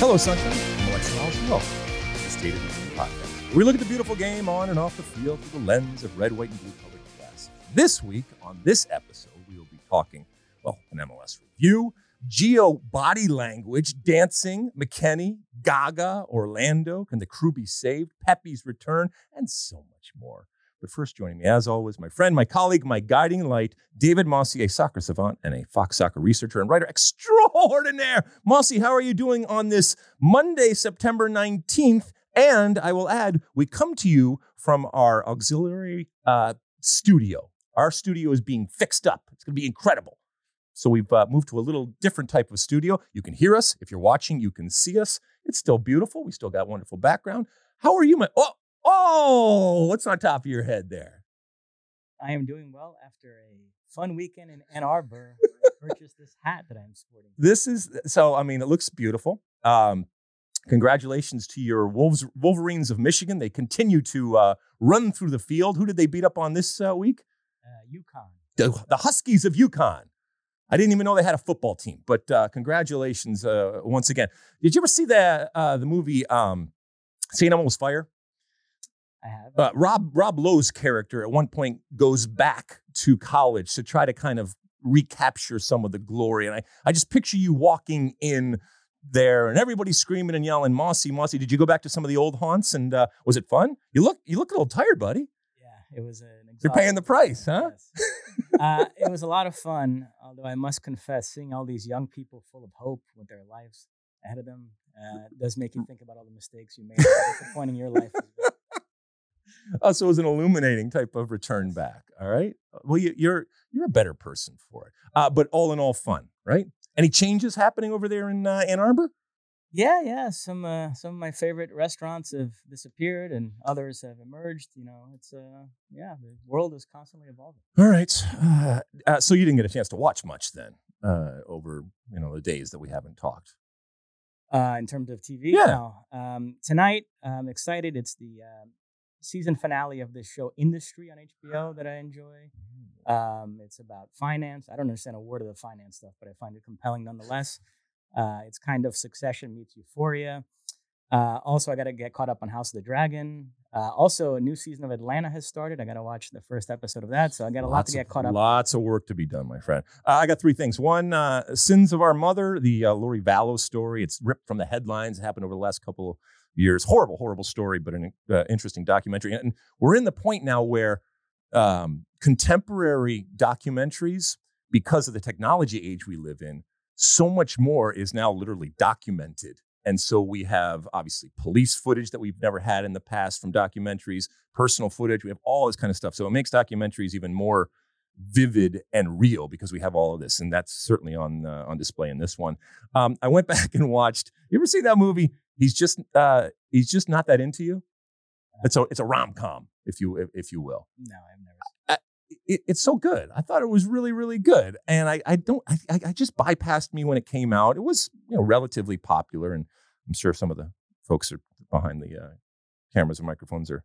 Hello, Sunshine. I'm Alexi Lalas, and welcome to the State of the Union podcast. We look at the beautiful game on and off the field through the lens of red, white, and blue colored glasses. This week, on this episode, we will be talking, well, an MLS review, Gio body language, dancing, McKennie, Gaga, Orlando, can the crew be saved, Pepi's return, and so much more. But first, joining me, as always, my friend, my colleague, my guiding light, David Mosse, a soccer savant and a Fox soccer researcher and writer extraordinaire. Mosse, how are you doing on this Monday, September 19th? And I will add, we come to you from our auxiliary uh, studio. Our studio is being fixed up. It's going to be incredible. So we've uh, moved to a little different type of studio. You can hear us. If you're watching, you can see us. It's still beautiful. We still got wonderful background. How are you, my? Oh, Oh, what's on top of your head there? I am doing well after a fun weekend in Ann Arbor. purchased this hat that I'm sporting. This is so. I mean, it looks beautiful. Um, congratulations to your Wolves, Wolverines of Michigan. They continue to uh, run through the field. Who did they beat up on this uh, week? Uh, UConn. The, the, Huskies of UConn. I didn't even know they had a football team. But uh, congratulations uh, once again. Did you ever see the uh, the movie um, St. Elmo's Fire? I have. Uh, Rob Rob Lowe's character at one point goes back to college to try to kind of recapture some of the glory, and I I just picture you walking in there and everybody's screaming and yelling, Mossy, Mossy. Did you go back to some of the old haunts and uh, was it fun? You look you look a little tired, buddy. Yeah, it was an. You're paying the price, huh? Uh, it was a lot of fun, although I must confess, seeing all these young people full of hope with their lives ahead of them uh, does make you think about all the mistakes you made, disappointing your life. oh, so it was an illuminating type of return back. All right. Well, you, are you're, you're a better person for it. Uh, but all in all, fun, right? Any changes happening over there in uh, Ann Arbor? Yeah, yeah. Some uh, some of my favorite restaurants have disappeared, and others have emerged. You know, it's uh, yeah, the world is constantly evolving. All right. Uh, uh so you didn't get a chance to watch much then uh, over you know the days that we haven't talked. Uh, in terms of TV, yeah. No. Um, tonight, I'm excited. It's the season finale of this show, Industry, on HBO, that I enjoy. Mm. Um, it's about finance. I don't understand a word of the finance stuff, but I find it compelling nonetheless. Uh, it's kind of Succession meets Euphoria. Uh, also, I got to get caught up on House of the Dragon. Uh, also, a new season of Atlanta has started. I got to watch the first episode of that, so I got a lots lot to get caught up. Lots of work to be done, my friend. Uh, I got three things. One, uh, "Sins of Our Mother," the uh, Lori Vallow story. It's ripped from the headlines. It happened over the last couple years. Horrible, horrible story, but an uh, interesting documentary. And we're in the point now where um, contemporary documentaries, because of the technology age we live in, so much more is now literally documented. And so we have obviously police footage that we've never had in the past from documentaries, personal footage. We have all this kind of stuff. So it makes documentaries even more vivid and real because we have all of this, and that's certainly on uh, on display in this one. Um, I went back and watched. You ever see that movie he's just uh, he's just not that into you. It's a it's a rom com, if you if, if, you will. No, I've never. I, it, it's so good. I thought it was really really good, and I I don't I I just bypassed me when it came out. It was you know relatively popular, and I'm sure some of the folks are behind the uh, cameras and microphones are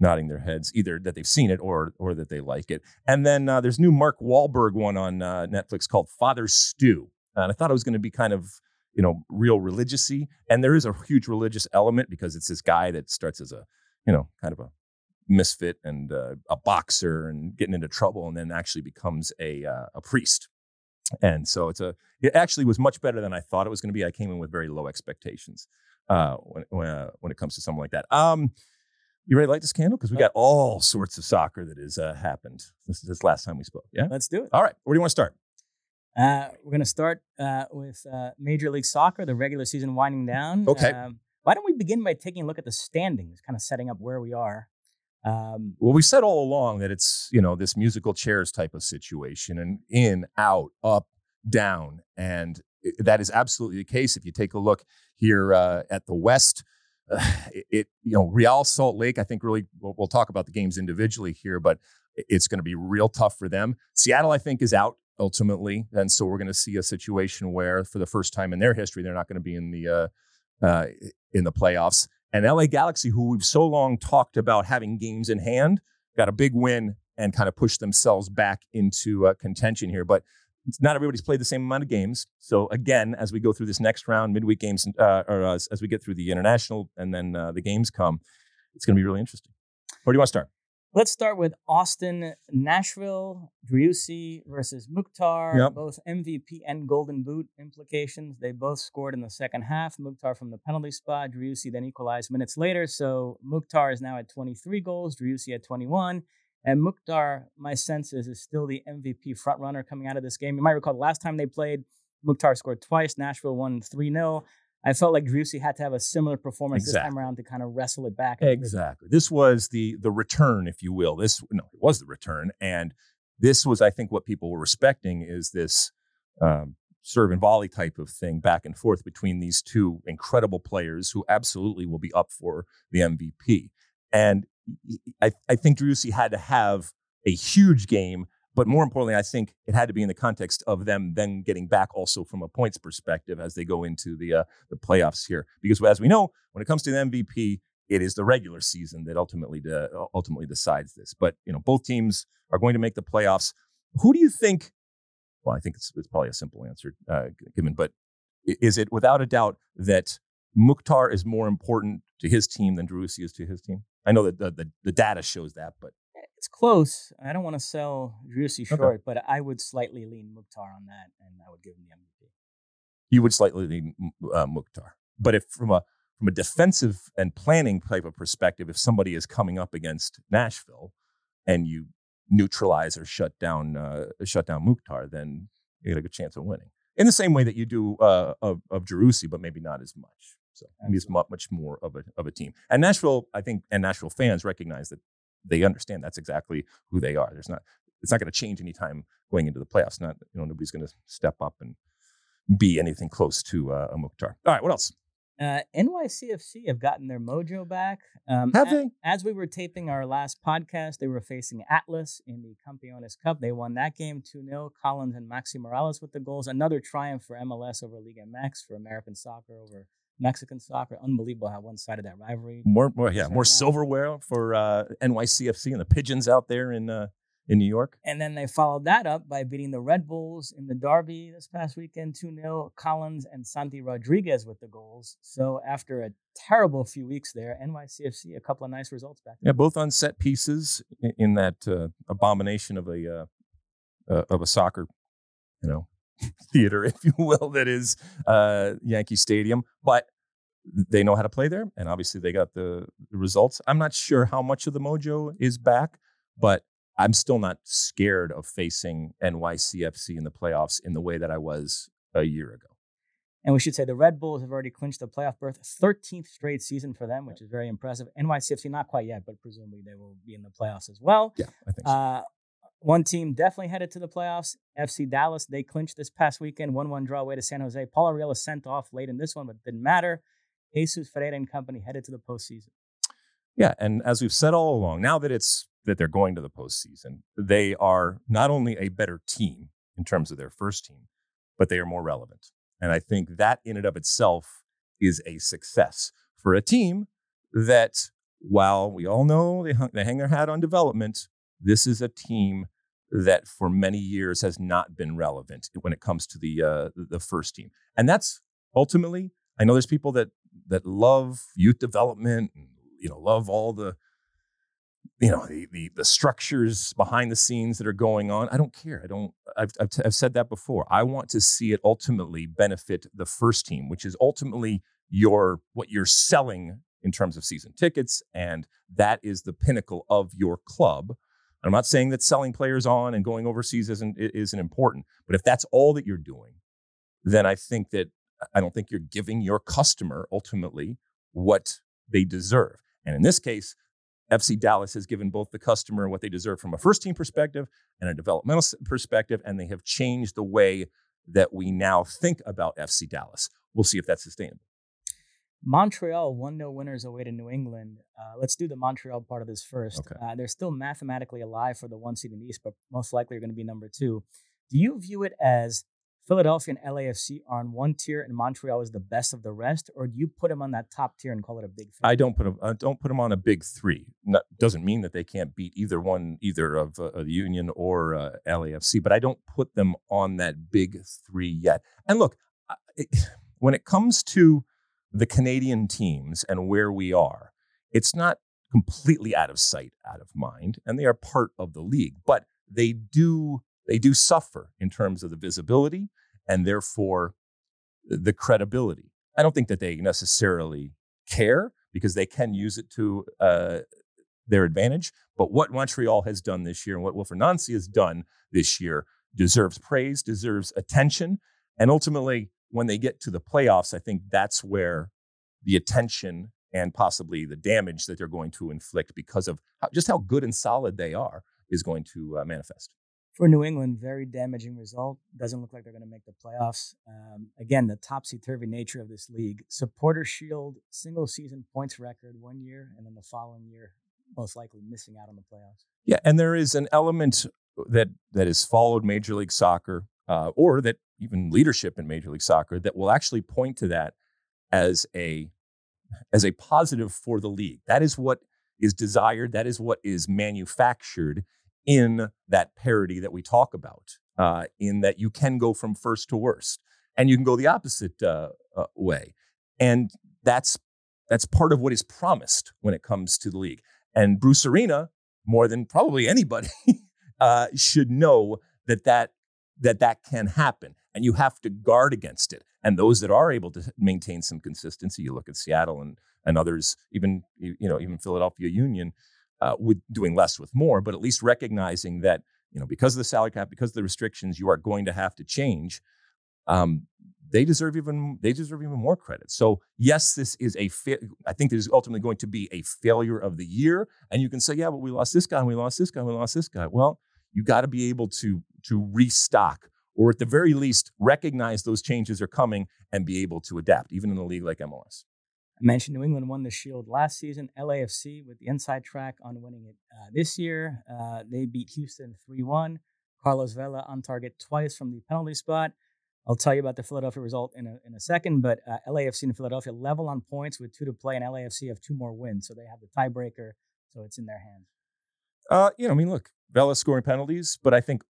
nodding their heads, either that they've seen it or or that they like it. And then uh, there's new Mark Wahlberg one on uh, Netflix called Father Stu, and I thought it was going to be kind of you know, real religiousy. And there is a huge religious element because it's this guy that starts as a, you know, kind of a misfit and uh, a boxer and getting into trouble and then actually becomes a, uh, a priest. And so it's a. It actually was much better than I thought it was going to be. I came in with very low expectations uh, when when, uh, when it comes to something like that. Um, you ready to light this candle? Because we got all sorts of soccer that has uh, happened this this last time we spoke. Yeah. Let's do it. All right. Where do you want to start? Uh, we're going to start uh, with uh, Major League Soccer, the regular season winding down. Okay. Um, why don't we begin by taking a look at the standings, kind of setting up where we are? Um, Well, we said all along that it's you know this musical chairs type of situation, and in, out, up, down, and that is absolutely the case. If you take a look here uh, at the West, uh, it, it you know Real Salt Lake. I think really we'll, we'll talk about the games individually here, but it's going to be real tough for them. Seattle, I think, is out ultimately, and so we're going to see a situation where, for the first time in their history, they're not going to be in the uh, uh, in the playoffs. And LA Galaxy, who we've so long talked about having games in hand, got a big win and kind of pushed themselves back into uh, contention here. But not everybody's played the same amount of games. So again, as we go through this next round, midweek games, uh, or as, as we get through the international and then uh, the games come, it's going to be really interesting. Where do you want to start? Let's start with Austin, Nashville, Driussi versus Mukhtar. Yep. Both MVP and Golden Boot implications. They both scored in the second half. Mukhtar from the penalty spot. Driussi then equalized minutes later. So Mukhtar is now at 23 goals. Driussi at 21. And Mukhtar, my sense is, is still the MVP frontrunner coming out of this game. You might recall the last time they played, Mukhtar scored twice. Nashville won 3 0. I felt like Driussi had to have a similar performance this time around to kind of wrestle it back. Exactly. This was the the return, if you will. This no, it was the return, and this was, I think, what people were respecting is this um, serve and volley type of thing, back and forth between these two incredible players who absolutely will be up for the MVP. And I, I think Driussi had to have a huge game, but more importantly, I think it had to be in the context of them then getting back also from a points perspective as they go into the uh, the playoffs here. Because as we know, when it comes to the MVP, it is the regular season that ultimately de- ultimately decides this. But you know, both teams are going to make the playoffs. Who do you think? Well, I think it's, it's probably a simple answer uh, given, but is it without a doubt that Mukhtar is more important to his team than Driussi is to his team? I know that the, the, the data shows that, but It's close. I don't want to sell Okay. short, but I would slightly lean Mukhtar on that, and I would give him the MVP. you would slightly lean uh, Mukhtar. But if from a from a defensive and planning type of perspective, if somebody is coming up against Nashville and you neutralize or shut down uh, shut down Mukhtar, then you get a good chance of winning. In the same way that you do uh, of of Driussi, but maybe not as much. So maybe it's mu- much more of a of a team. And Nashville, I think, and Nashville fans recognize that they understand that's exactly who they are. There's not it's not going to change anytime going into the playoffs. Not you know nobody's going to step up and be anything close to uh, a Mukhtar. All right, what else? Uh, NYCFC have gotten their mojo back. Um, Have a- they? As we were taping our last podcast, they were facing Atlas in the Campeones Cup. They won that game 2 0. Collins and Maxi Moralez with the goals. Another triumph for MLS over Liga MX, for American soccer over Mexican soccer. Unbelievable how one sided that rivalry. More, more, yeah, more silverware for uh, NYCFC and the Pigeons out there in uh, in New York. And then they followed that up by beating the Red Bulls in the Derby this past weekend 2 0. Collins and Santi Rodriguez with the goals. So after a terrible few weeks there, NYCFC, a couple of nice results back. Yeah, both on set pieces in, in that uh, abomination of a uh, uh, of a soccer, you know, theater, if you will, that is uh, Yankee Stadium. But they know how to play there, and obviously they got the, the results. I'm not sure how much of the mojo is back, but I'm still not scared of facing NYCFC in the playoffs in the way that I was a year ago. And we should say the Red Bulls have already clinched the playoff berth, 13th straight season for them, which is very impressive. NYCFC, not quite yet, but presumably they will be in the playoffs as well. Yeah, I think so. Uh, one team definitely headed to the playoffs. FC Dallas, they clinched this past weekend, 1 1 draw away to San Jose. Paul Arriola sent off late in this one, but it didn't matter. Jesus Ferreira and company headed to the postseason. Yeah, and as we've said all along, now that it's that they're going to the postseason, they are not only a better team in terms of their first team, but they are more relevant. And I think that in and of itself is a success for a team that, while we all know they, hung, they hang their hat on development, this is a team that for many years has not been relevant when it comes to the uh, the first team. And that's ultimately, I know there's people that that love youth development and you know love all the you know the, the the structures behind the scenes that are going on i don't care i don't I've, I've, t- I've said that before. I want to see it ultimately benefit the first team, which is ultimately your what you're selling in terms of season tickets, and that is the pinnacle of your club. I'm not saying that selling players on and going overseas isn't isn't important, but if that's all that you're doing, then I think that I don't think you're giving your customer ultimately what they deserve. And in this case, FC Dallas has given both the customer what they deserve from a first team perspective and a developmental perspective, and they have changed the way that we now think about FC Dallas. We'll see if that's sustainable. Montreal 1 0 winners away to New England. Uh, let's do the Montreal part of this first. Okay. Uh, they're still mathematically alive for the one seed in the East, but most likely are going to be number two. Do you view it as Philadelphia and LAFC are on one tier and Montreal is the best of the rest, or do you put them on that top tier and call it a big three? I don't put them. I don't put them on a big three. No, doesn't mean that they can't beat either one, either of uh, the Union or uh, LAFC. But I don't put them on that big three yet. And look, it, when it comes to the Canadian teams and where we are, it's not completely out of sight, out of mind, and they are part of the league. But they do they do suffer in terms of the visibility and therefore the credibility. I don't think that they necessarily care because they can use it to uh, their advantage. But what Montreal has done this year and what Wilfried Nancy has done this year deserves praise, deserves attention. And ultimately, when they get to the playoffs, I think that's where the attention and possibly the damage that they're going to inflict because of how, just how good and solid they are is going to uh, manifest for New England, very damaging result. Doesn't look like they're going to make the playoffs. Um, again, the topsy turvy nature of this league. Supporter Shield, single season points record one year, and then the following year, most likely missing out on the playoffs. Yeah, and there is an element that that has followed Major League Soccer, uh, or that even leadership in Major League Soccer, that will actually point to that as a as a positive for the league. That is what is desired. That is what is manufactured in that parity that we talk about, uh, in that you can go from first to worst, and you can go the opposite uh, uh, way, and that's that's part of what is promised when it comes to the league. And Bruce Arena, more than probably anybody, uh, should know that that that that can happen, and you have to guard against it. And those that are able to maintain some consistency, you look at Seattle and and others, even you know even Philadelphia Union uh, with doing less with more, but at least recognizing that you know because of the salary cap, because of the restrictions, you are going to have to change. Um, they deserve even they deserve even more credit. So yes, this is a fa- I think this is ultimately going to be a failure of the year. And you can say, yeah, but we lost this guy, and we lost this guy, and we lost this guy. Well, you got to be able to to restock, or at the very least, recognize those changes are coming and be able to adapt, even in a league like MLS. I mentioned New England won the Shield last season. LAFC with the inside track on winning it uh, this year. Uh, they beat Houston 3 1. Carlos Vela on target twice from the penalty spot. I'll tell you about the Philadelphia result in a, in a second, but uh, LAFC and Philadelphia level on points with two to play, and LAFC have two more wins, so they have the tiebreaker, so it's in their hands. Uh, you know, I mean, look, Vela scoring penalties, but I think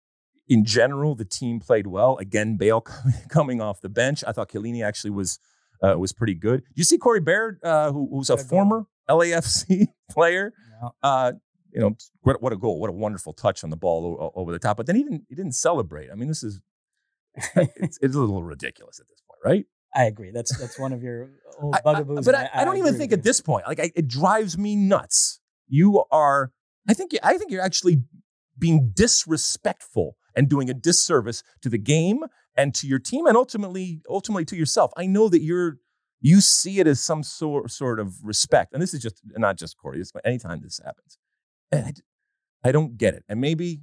in general the team played well. Again, Bale coming off the bench. I thought Chiellini actually was uh, was pretty good. You see Corey Baird, uh, who, who's a former LAFC player. Uh, you know, what, what, a goal! What a wonderful touch on the ball over the top. But then he didn't he didn't celebrate. I mean, this is it's, it's a little ridiculous at this point, right? I agree. That's that's one of your old bugaboos. I, I, but I, I, don't even think at this point, like it drives me nuts. You are, I think, I think you're actually being disrespectful and doing a disservice to the game and to your team and ultimately ultimately to yourself. I know that you're you see it as some sort sort of respect, and this is just not just Corey. This anytime this happens, and I, I don't get it, and maybe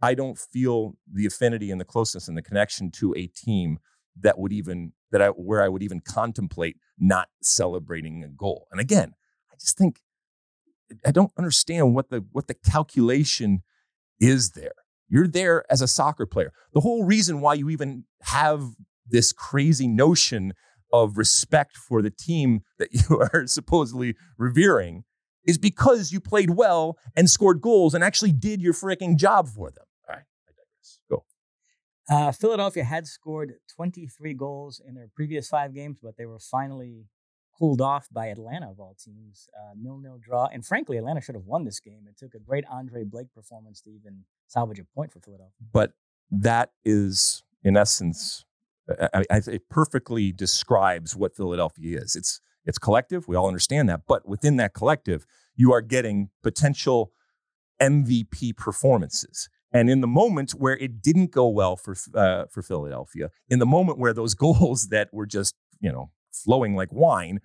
I don't feel the affinity and the closeness and the connection to a team that would even that I where I would even contemplate not celebrating a goal. And again, I just think I don't understand what the what the calculation is there. You're there as a soccer player. The whole reason why you even have this crazy notion of respect for the team that you are supposedly revering is because you played well and scored goals and actually did your freaking job for them. All right, I digress. Go. Uh, Philadelphia had scored 23 goals in their previous five games, but they were finally cooled off by Atlanta of all teams. Uh, nil nil draw, and frankly, Atlanta should have won this game. It took a great Andre Blake performance to even salvage a point for Philadelphia. But that is, in essence, I, I, it perfectly describes what Philadelphia is. It's it's collective. We all understand that, but within that collective, you are getting potential MVP performances. And in the moment where it didn't go well for uh, for Philadelphia, in the moment where those goals that were just you know flowing like wine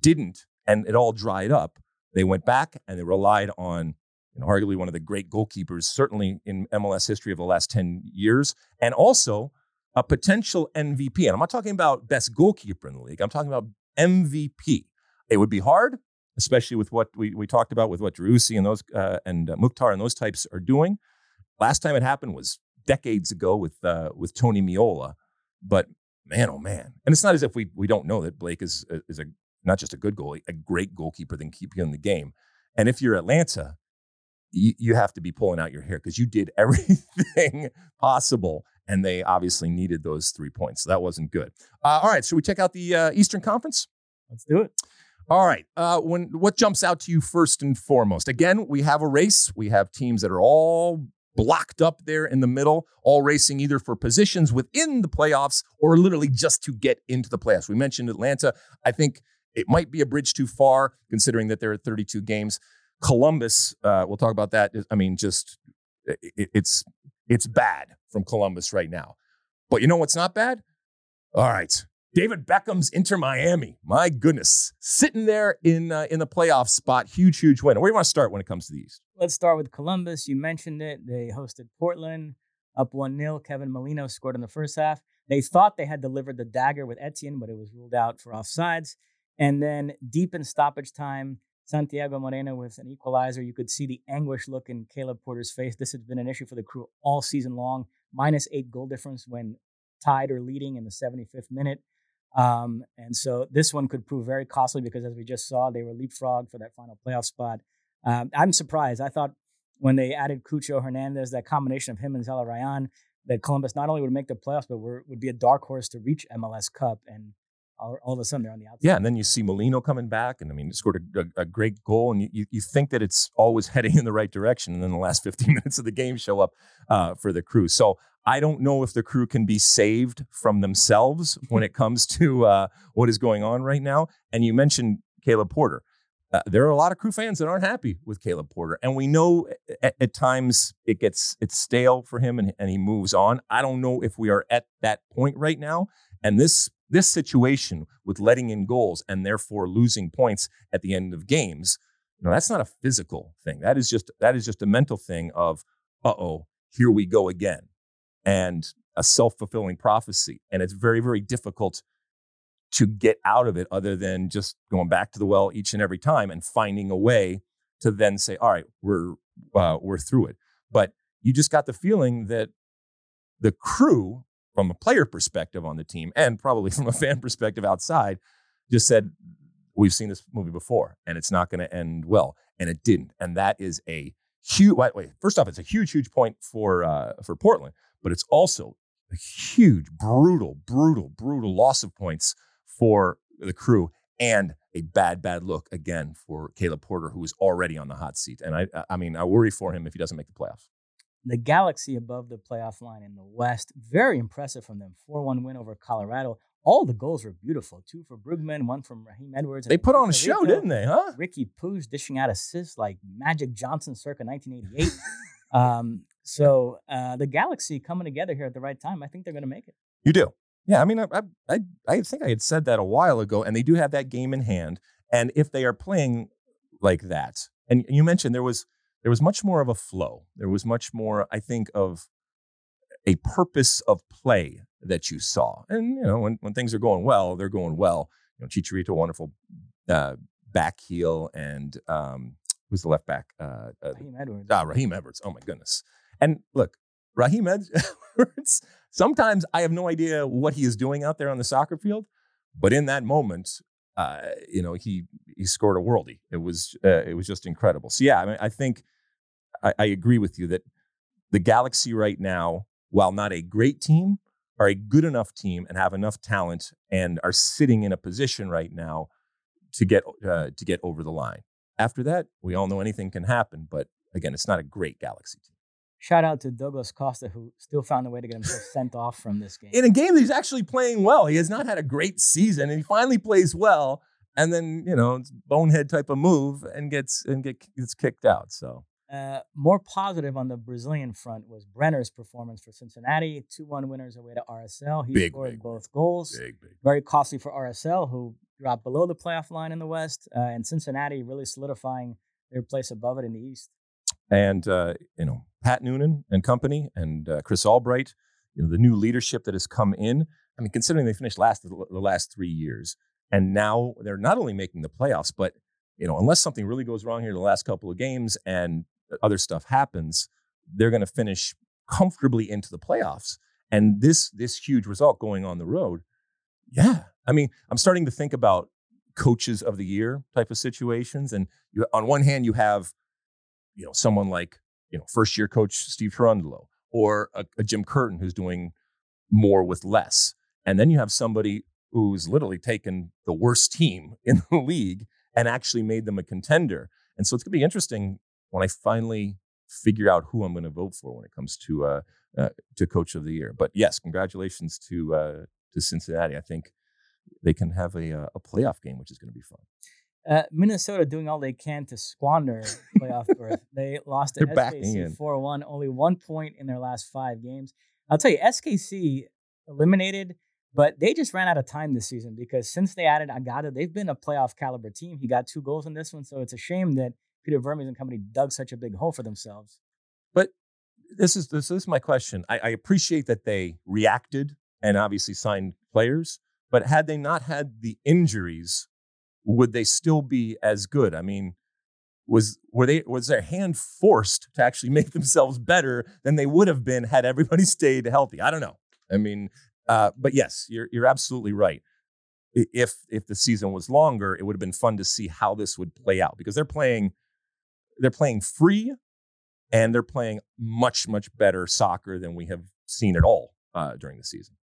didn't, and it all dried up, they went back and they relied on arguably one of the great goalkeepers, certainly in MLS history of the last ten years, and also a potential MVP. And I'm not talking about best goalkeeper in the league. I'm talking about MVP. It would be hard, especially with what we, we talked about with what Driussi and those uh, and uh, Mukhtar and those types are doing. Last time it happened was decades ago with uh, with Tony Meola, but man, oh man! And it's not as if we we don't know that Blake is uh, is a not just a good goalie, a great goalkeeper, then keep you in the game. And if you're Atlanta, you, you have to be pulling out your hair because you did everything possible and they obviously needed those three points. So that wasn't good. Uh, all right, should we check out the uh, Eastern Conference? Let's do it. All right. Uh, when what jumps out to you first and foremost? Again, we have a race. We have teams that are all blocked up there in the middle, all racing either for positions within the playoffs or literally just to get into the playoffs. We mentioned Atlanta. I think it might be a bridge too far, considering that there are 32 games. Columbus, uh, we'll talk about that. I mean, just it, it's it's bad from Columbus right now. But you know what's not bad? All right. David Beckham's Inter Miami. My goodness. Sitting there in uh, in the playoff spot. Huge, huge win. Where do you want to start when it comes to the East? Let's start with Columbus. You mentioned it. They hosted Portland up 1 0. Kevin Molino scored in the first half. They thought they had delivered the dagger with Etienne, but it was ruled out for offsides. And then deep in stoppage time, Santiago Moreno with an equalizer. You could see the anguish look in Caleb Porter's face. This has been an issue for the crew all season long. Minus eight goal difference when tied or leading in the 75th minute. Um, and so this one could prove very costly because, as we just saw, they were leapfrogged for that final playoff spot. Um, I'm surprised. I thought when they added Cucho Hernandez, that combination of him and Zelarayan, that Columbus not only would make the playoffs, but were, would be a dark horse to reach MLS Cup. And all, all, of a sudden they're on the outside. Yeah, and then you see Molino coming back, and I mean, he scored a, a, great goal, and you, you think that it's always heading in the right direction, and then the last 15 minutes of the game show up uh, for the crew. So I don't know if the crew can be saved from themselves when it comes to uh, what is going on right now. And you mentioned Caleb Porter. Uh, there are a lot of crew fans that aren't happy with Caleb Porter, and we know at, at times it gets it's stale for him, and, and he moves on. I don't know if we are at that point right now, and this this situation with letting in goals and therefore losing points at the end of games, you that's not a physical thing. That is just that is just a mental thing of, uh-oh, here we go again. And a self-fulfilling prophecy. And it's very, very difficult to get out of it other than just going back to the well each and every time and finding a way to then say, all right, we're uh, we're through it. But you just got the feeling that the crew from a player perspective on the team and probably from a fan perspective outside, just said, We've seen this movie before and it's not going to end well. And it didn't. And that is a huge, wait, wait, first off, it's a huge, huge point for, uh, for Portland, but it's also a huge, brutal, brutal, brutal loss of points for the crew and a bad, bad look again for Caleb Porter, who is already on the hot seat. And I, I mean, I worry for him if he doesn't make the playoffs. The Galaxy above the playoff line in the West, very impressive from them. 4 1 win over Colorado. All the goals were beautiful. Two for Brugman, one from Raheem Edwards. They put on a show, didn't they, huh? Riqui Puig dishing out assists like Magic Johnson circa 1988. um, so uh, the Galaxy coming together here at the right time, I think they're going to make it. You do. Yeah, I mean, I, I, I think I had said that a while ago, and they do have that game in hand. And if they are playing like that, and you mentioned there was there was much more of a flow. There was much more, I think, of a purpose of play that you saw. And, you know, when, when things are going well, they're going well. You know, Chicharito, wonderful uh, back heel, and um, who's the left back? Uh, uh, Raheem Edwards. Ah, Raheem Edwards. Oh, my goodness. And look, Raheem Edwards, sometimes I have no idea what he is doing out there on the soccer field, but in that moment, uh, you know, he he scored a worldie. It was uh, it was just incredible. So yeah, I mean, I think I, I agree with you that the Galaxy right now, while not a great team, are a good enough team and have enough talent and are sitting in a position right now to get uh, to get over the line. After that, we all know anything can happen, but again, it's not a great Galaxy team. shout out to Douglas Costa, who still found a way to get himself sent off from this game. In a game that he's actually playing well. He has not had a great season, and he finally plays well. And then you know, it's bonehead type of move, and gets and get gets kicked out. So uh, more positive on the Brazilian front was Brenner's performance for Cincinnati. 2 1 winners away to RSL. He Big, scored big both goals. big, big. Very costly for RSL, who dropped below the playoff line in the West, uh, and Cincinnati really solidifying their place above it in the East. and uh, you know Pat Noonan and company and uh, Chris Albright, you know the new leadership that has come in. I mean, considering they finished last the the last three years, and now they're not only making the playoffs, but you know unless something really goes wrong here in the last couple of games and other stuff happens, they're going to finish comfortably into the playoffs. And this this huge result going on the road, yeah. I mean, I'm starting to think about coaches of the year type of situations. And you, on one hand, you have you know someone like you know first year coach Steve Cherundolo or a, a Jim Curtin who's doing more with less, and then you have somebody who's literally taken the worst team in the league and actually made them a contender. And so it's going to be interesting when I finally figure out who I'm going to vote for when it comes to uh, uh, to coach of the year. But yes, congratulations to uh, to Cincinnati. I think they can have a uh, a playoff game, which is going to be fun. Uh, Minnesota doing all they can to squander playoff berth. They lost to They're backing in. SKC 4 1, only one point in their last five games. I'll tell you, SKC eliminated, but they just ran out of time this season because since they added Agada, they've been a playoff caliber team. He got two goals in this one, so it's a shame that Peter Vermes and company dug such a big hole for themselves. But this is this, is my question. I, I appreciate that they reacted and obviously signed players, but had they not had the injuries, would they still be as good? I mean, was were they was their hand forced to actually make themselves better than they would have been had everybody stayed healthy? I don't know. I mean, uh, but yes, you're you're absolutely right. If if the season was longer, it would have been fun to see how this would play out because they're playing they're playing free and they're playing much much better soccer than we have seen at all uh, during the season.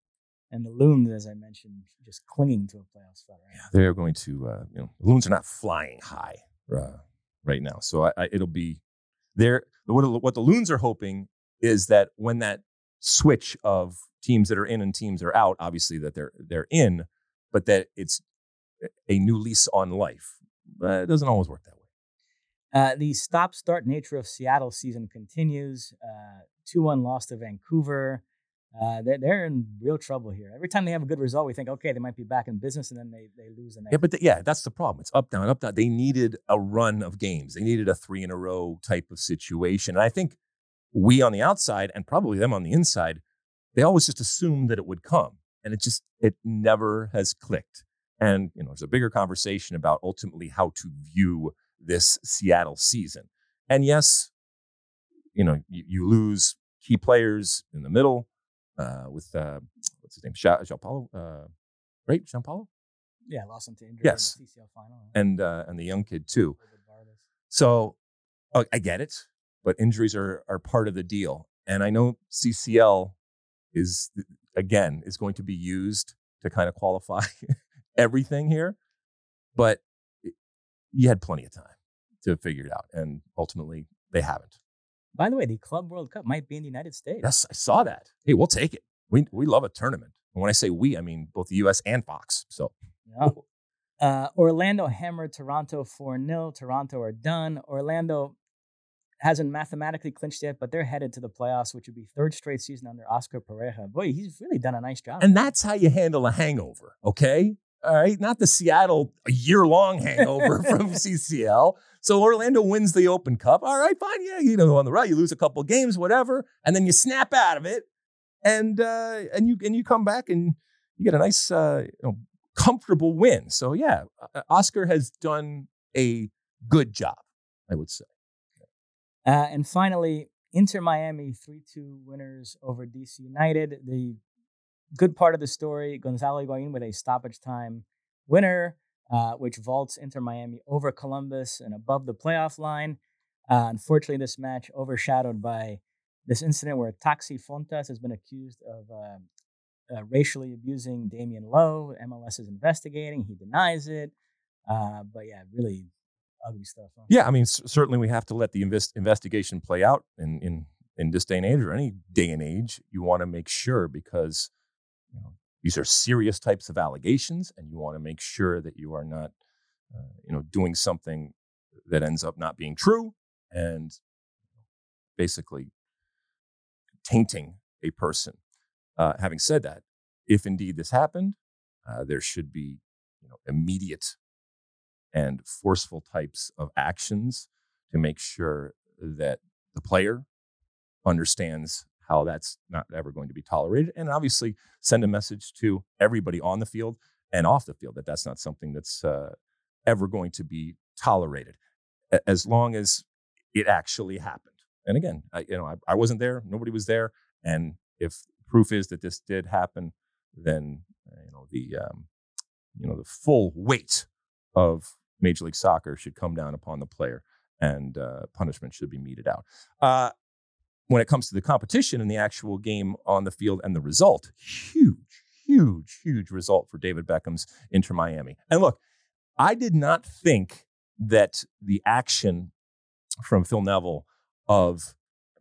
And the Loons, as I mentioned, just clinging to a playoff spot. Right? They're going to uh, you know the loons are not flying high uh, right now, so I, I, it'll be there. What, what the loons are hoping is that when that switch of teams that are in and teams that are out, obviously that they're they're in, but that it's a new lease on life. It doesn't always work that way. Uh, the stop start nature of Seattle season continues. 2 1 loss to Vancouver. Uh, they're, they're in real trouble here. Every time they have a good result, we think, okay, they might be back in business, and then they, they lose the next. Yeah, but th- yeah, that's the problem. It's up down, up down. They needed a run of games. They needed a three in a row type of situation. And I think we on the outside and probably them on the inside, they always just assumed that it would come, and it just it never has clicked. And you know, there's a bigger conversation about ultimately how to view this Seattle season. And yes, you know, you, you lose key players in the middle uh, with uh, what's his name, João Paulo, uh, right? João Paulo, yeah, lost him to injury Yes. in the CCL final. and uh, and the young kid too. So uh, I get it, but injuries are are part of the deal. And I know CCL is again is going to be used to kind of qualify everything here, but you had plenty of time to figure it out, and ultimately they haven't. By the way, the Club World Cup might be in the United States. Yes, I saw that. Hey, we'll take it. We we love a tournament. And when I say we, I mean both the U.S. and Fox. So Yeah. Uh, Orlando hammered Toronto 4 0. Toronto are done. Orlando hasn't mathematically clinched yet, but they're headed to the playoffs, which would be third straight season under Oscar Pareja. Boy, he's really done a nice job. And that's how you handle a hangover, okay? All right, not the Seattle year long hangover from CCL. So Orlando wins the Open Cup. All right, fine. Yeah, you know, on the right, you lose a couple games, whatever, and then you snap out of it, and uh, and you and you come back and you get a nice, uh, you know, comfortable win. So yeah, uh, Oscar has done a good job, I would say. Uh, and finally, Inter Miami 3 2 winners over DC United. The good part of the story Gonzalo Higuain with a stoppage time winner, uh, which vaults Inter Miami over Columbus and above the playoff line. Uh, unfortunately, this match overshadowed by this incident where Taxi Fountas has been accused of uh, uh, racially abusing Damian Lowe. MLS is investigating. He denies it. Uh, but yeah, really ugly stuff. Huh? Yeah, I mean, c- certainly we have to let the invest- investigation play out in in in this day and age or any day and age, you want to make sure because you know, these are serious types of allegations, and you want to make sure that you are not, uh, you know, doing something that ends up not being true and basically tainting a person. Uh, having said that, if indeed this happened, uh, there should be you know, immediate and forceful types of actions to make sure that the player understands how that's not ever going to be tolerated and obviously send a message to everybody on the field and off the field that that's not something that's uh, ever going to be tolerated as long as it actually happened and again I, you know I, I wasn't there nobody was there and if proof is that this did happen then you know the um, you know the full weight of Major League Soccer should come down upon the player, and uh, punishment should be meted out. Uh, when it comes to the competition and the actual game on the field and the result, huge, huge, huge result for David Beckham's Inter Miami. And look, I did not think that the action from Phil Neville of,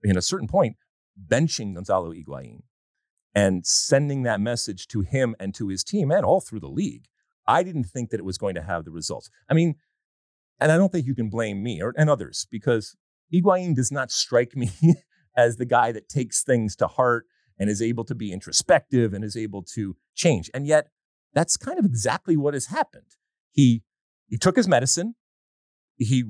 in a certain point, benching Gonzalo Higuain and sending that message to him and to his team and all through the league I didn't think that it was going to have the results. I mean, and I don't think you can blame me or and others because Higuain does not strike me as the guy that takes things to heart and is able to be introspective and is able to change. And yet, that's kind of exactly what has happened. He he took his medicine. He,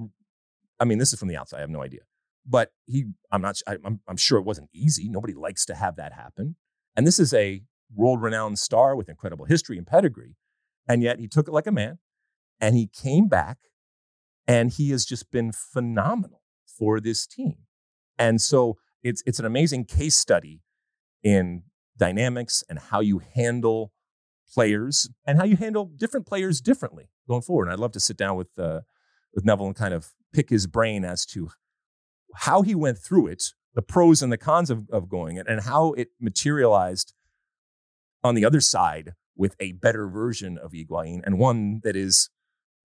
I mean, this is from the outside. I have no idea, but he. I'm not. I, I'm, I'm sure it wasn't easy. Nobody likes to have that happen. And this is a world-renowned star with incredible history and pedigree. And yet he took it like a man and he came back and he has just been phenomenal for this team. And so it's it's an amazing case study in dynamics and how you handle players and how you handle different players differently going forward. And I'd love to sit down with uh, with Neville and kind of pick his brain as to how he went through it, the pros and the cons of, of going it, and how it materialized on the other side with a better version of Higuain and one that is,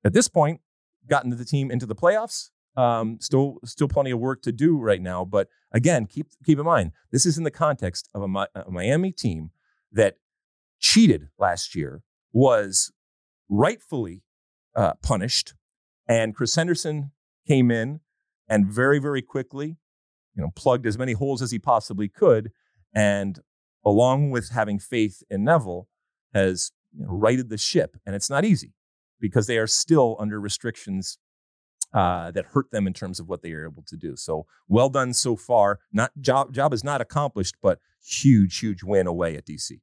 at this point, gotten the team into the playoffs. Um, still, still plenty of work to do right now. But again, keep keep in mind this is in the context of a, a Miami team that cheated last year, was rightfully uh, punished, and Chris Henderson came in and very very quickly, you know, plugged as many holes as he possibly could, and along with having faith in Neville, has you know, righted the ship. And it's not easy because they are still under restrictions uh, that hurt them in terms of what they are able to do. So well done so far. Not job job is not accomplished, but huge, huge win away at DC.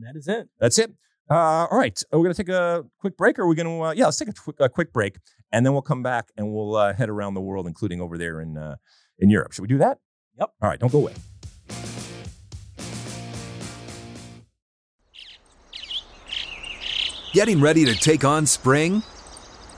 That is it. That's it. Uh, all right, we're gonna take a quick break. Or are we gonna? Uh, yeah, let's take a, tw- a, quick break, and then we'll come back and we'll uh, head around the world, including over there in uh, in Europe. Should we do that? Yep. All right, don't go away. Getting ready to take on spring?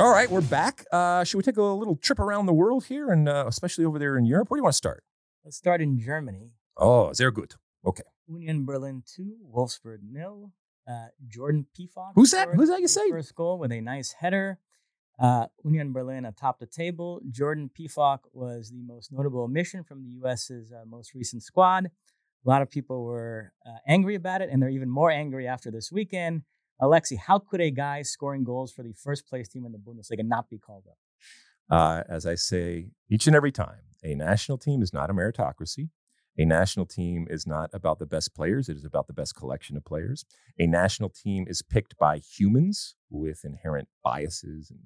All right, we're back. Uh, should we take a little trip around the world here, and uh, especially over there in Europe? Where do you want to start? Let's start in Germany. Oh, sehr good. Okay. Union Berlin 2, Wolfsburg nil. Uh, Jordan Pefok. Who's that? Who's that you say? First goal with a nice header. Uh, Union Berlin atop the table. Jordan Pefok was the most notable omission from the U.S.'s uh, most recent squad. A lot of people were uh, angry about it, and they're even more angry after this weekend Alexi, how could a guy scoring goals for the first place team in the Bundesliga not be called up? Uh, as I say each and every time, a national team is not a meritocracy. A national team is not about the best players, it is about the best collection of players. A national team is picked by humans with inherent biases and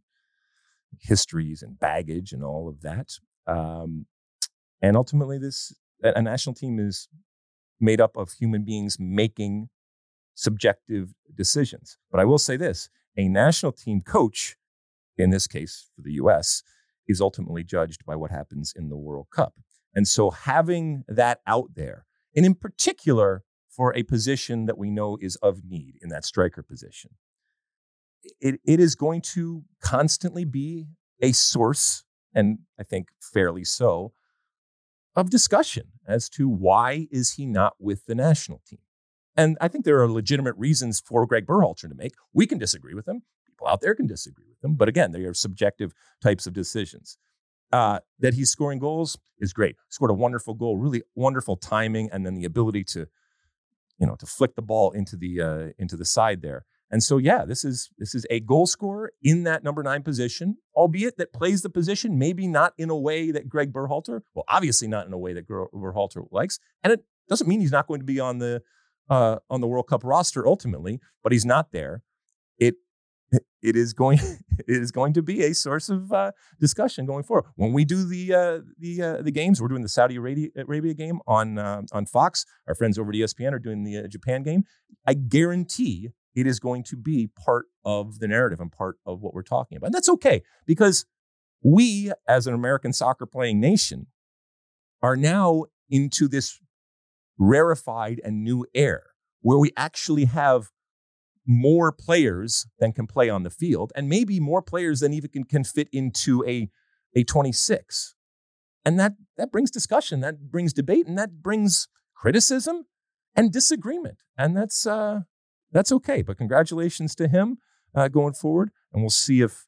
histories and baggage and all of that. Um, and ultimately, this a national team is made up of human beings making subjective decisions. But I will say this a national team coach, in this case for the US, is ultimately judged by what happens in the World Cup. And so having that out there and in particular for a position that we know is of need in that striker position. It, it is going to constantly be a source, and I think fairly so, of discussion as to why is he not with the national team. And I think there are legitimate reasons for Greg Berhalter to make. We can disagree with them. People out there can disagree with them. But again, they are subjective types of decisions. Uh, that he's scoring goals is great. Scored a wonderful goal, really wonderful timing, and then the ability to, you know, to flick the ball into the uh, into the side there. And so, yeah, this is this is a goal scorer in that number nine position, albeit that plays the position maybe not in a way that Greg Berhalter, well, obviously not in a way that Berhalter likes, and it doesn't mean he's not going to be on the uh, on the World Cup roster ultimately, but he's not there. It it is going it is going to be a source of uh, discussion going forward. When we do the uh, the uh, the games, we're doing the Saudi Arabia, game on uh, on Fox. Our friends over at ESPN are doing the uh, Japan game. I guarantee it is going to be part of the narrative and part of what we're talking about. And that's okay because we, as an American soccer playing nation, are now into this rarefied and new air where we actually have more players than can play on the field, and maybe more players than even can, can fit into a, a 26. And that, that brings discussion, that brings debate, and that brings criticism and disagreement. And that's, uh, that's okay. But congratulations to him uh, going forward. And we'll see if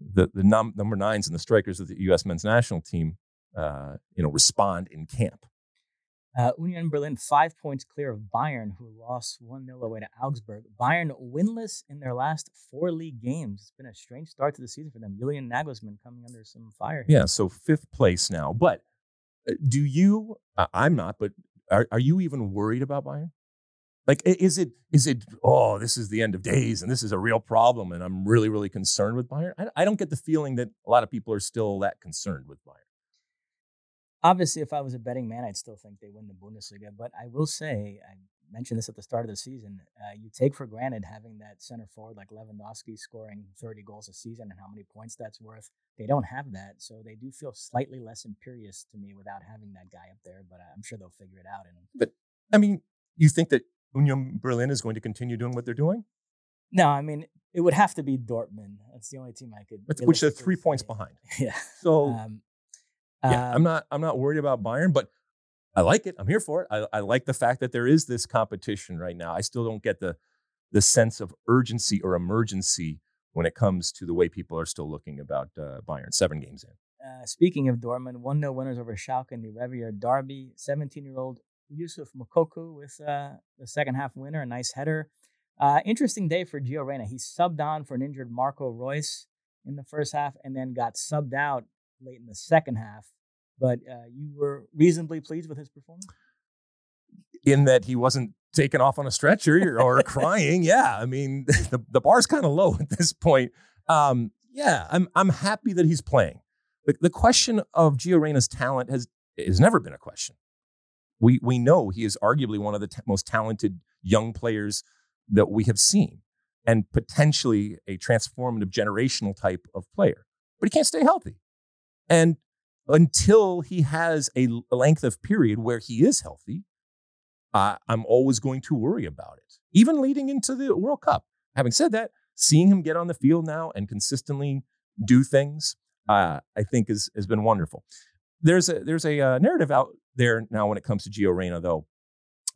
the, the num- number nines and the strikers of the U.S. men's national team, uh, you know, respond in camp. Uh, Union Berlin five points clear of Bayern, who lost 1 0 away to Augsburg. Bayern winless in their last four league games. It's been a strange start to the season for them. Julian Nagelsmann coming under some fire. Here. Yeah, so fifth place now. But uh, do you, I'm not, but are, are you even worried about Bayern? Like, is it, is it, oh, this is the end of days and this is a real problem and I'm really, really concerned with Bayern? I, I don't get the feeling that a lot of people are still that concerned with Bayern obviously, if I was a betting man, I'd still think they win the Bundesliga. But I will say, I mentioned this at the start of the season. Uh, you take for granted having that center forward like Lewandowski scoring 30 goals a season and how many points that's worth. They don't have that, so they do feel slightly less imperious to me without having that guy up there. But I'm sure they'll figure it out. And but I mean, you think that Union Berlin is going to continue doing what they're doing? No, I mean it would have to be Dortmund. That's the only team I could. Which are three points behind. Yeah. So um, yeah, I'm um not I'm not worried about Bayern, but I like it. I'm here for it. I, I like the fact that there is this competition right now. I still don't get the the sense of urgency or emergency when it comes to the way people are still looking about uh, Bayern. Seven games in. Uh, speaking of Dortmund, one 0 winners over Schalke in the Revier Derby. 17 year old Yusuf Moukoko with uh, the second half winner, a nice header. Uh, interesting day for Gio Reyna. He subbed on for an injured Marco Reus in the first half and then got subbed out late in the second half. But uh, you were reasonably pleased with his performance? In that he wasn't taken off on a stretcher or crying. Yeah, I mean, the, the bar's kind of low at this point. Um, yeah, I'm, I'm happy that he's playing. The, the question of Gio Reyna's talent has, has never been a question. We, we know he is arguably one of the t- most talented young players that we have seen and potentially a transformative generational type of player. But he can't stay healthy. And until he has a length of period where he is healthy, I'm always going to worry about it, even leading into the World Cup. Having said that, seeing him get on the field now and consistently do things, uh, I think is, has been wonderful. There's a there's a uh, narrative out there now when it comes to Gio Reyna, though,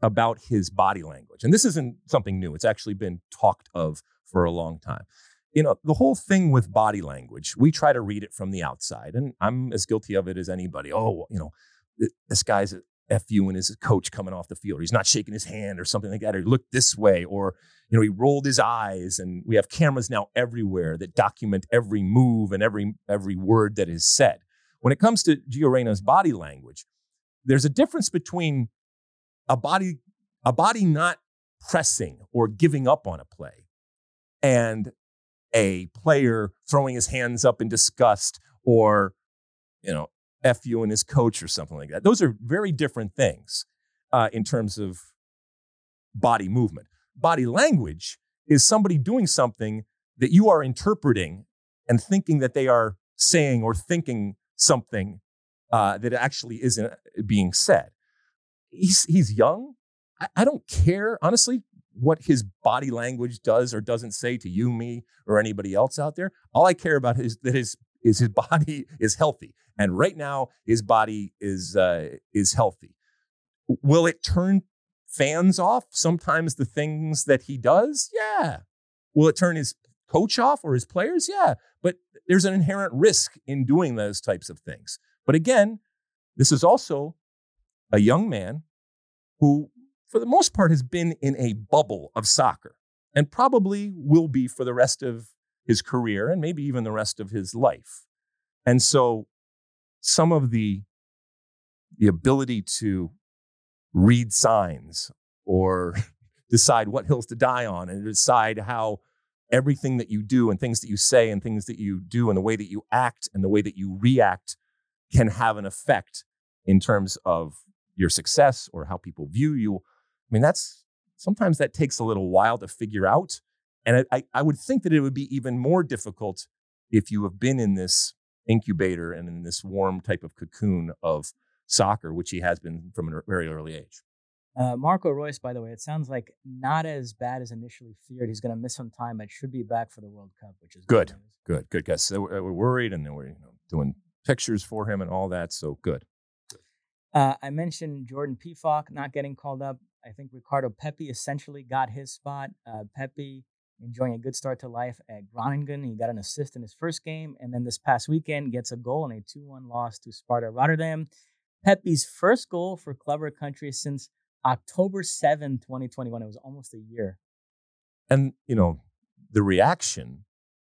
about his body language, and this isn't something new. It's actually been talked of for a long time you know, the whole thing with body language, we try to read it from the outside, and I'm as guilty of it as anybody. Oh, you know, this guy's a fu and his coach coming off the field. He's not shaking his hand or something like that. Or he looked this way, or you know, he rolled his eyes. And we have cameras now everywhere that document every move and every every word that is said. When it comes to Gio Reyna's body language, there's a difference between a body a body not pressing or giving up on a play and a player throwing his hands up in disgust or, you know, F you and his coach or something like that. Those are very different things uh, in terms of body movement. Body language is somebody doing something that you are interpreting and thinking that they are saying or thinking something uh, that actually isn't being said. he's he's young. I, I don't care honestly what his body language does or doesn't say to you, me, or anybody else out there. All I care about is that his is his body is healthy, and right now his body is uh, is healthy. Will it turn fans off? Sometimes the things that he does, yeah. Will it turn his coach off or his players? Yeah. But there's an inherent risk in doing those types of things. But again, this is also a young man who, for the most part, has been in a bubble of soccer and probably will be for the rest of his career and maybe even the rest of his life. And so some of the the ability to read signs or decide what hills to die on and decide how everything that you do and things that you say and things that you do and the way that you act and the way that you react can have an effect in terms of your success or how people view you. I mean, that's sometimes that takes a little while to figure out. And I, I would think that it would be even more difficult if you have been in this incubator and in this warm type of cocoon of soccer, which he has been from a very early age. Uh, Marco Reus, by the way, it sounds like not as bad as initially feared. He's going to miss some time, but should be back for the World Cup, which is good. Good, good, because they were, were worried and were you know, doing pictures for him and all that. So good. Uh, I mentioned Jordan Pefok not getting called up. I think Ricardo Pepi essentially got his spot. Uh, Pepi enjoying a good start to life at Groningen. He got an assist in his first game, and then this past weekend gets a goal in a 2 1 loss to Sparta Rotterdam. Pepi's first goal for Clever Country since October 7, 2021. It was almost a year. And, you know, the reaction,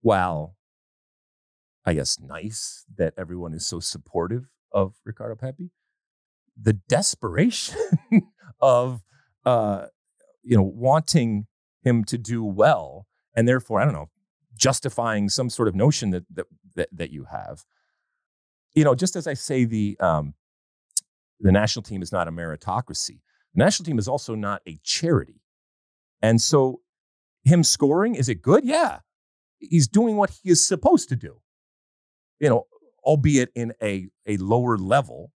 while I guess nice that everyone is so supportive of Ricardo Pepi, the desperation of, uh, you know, wanting him to do well and therefore, I don't know, justifying some sort of notion that, that, that, that you have. You know, just as I say the, um, the national team is not a meritocracy. The national team is also not a charity. And so, him scoring, is it good? Yeah. He's doing what he is supposed to do, you know, albeit in a, a lower level.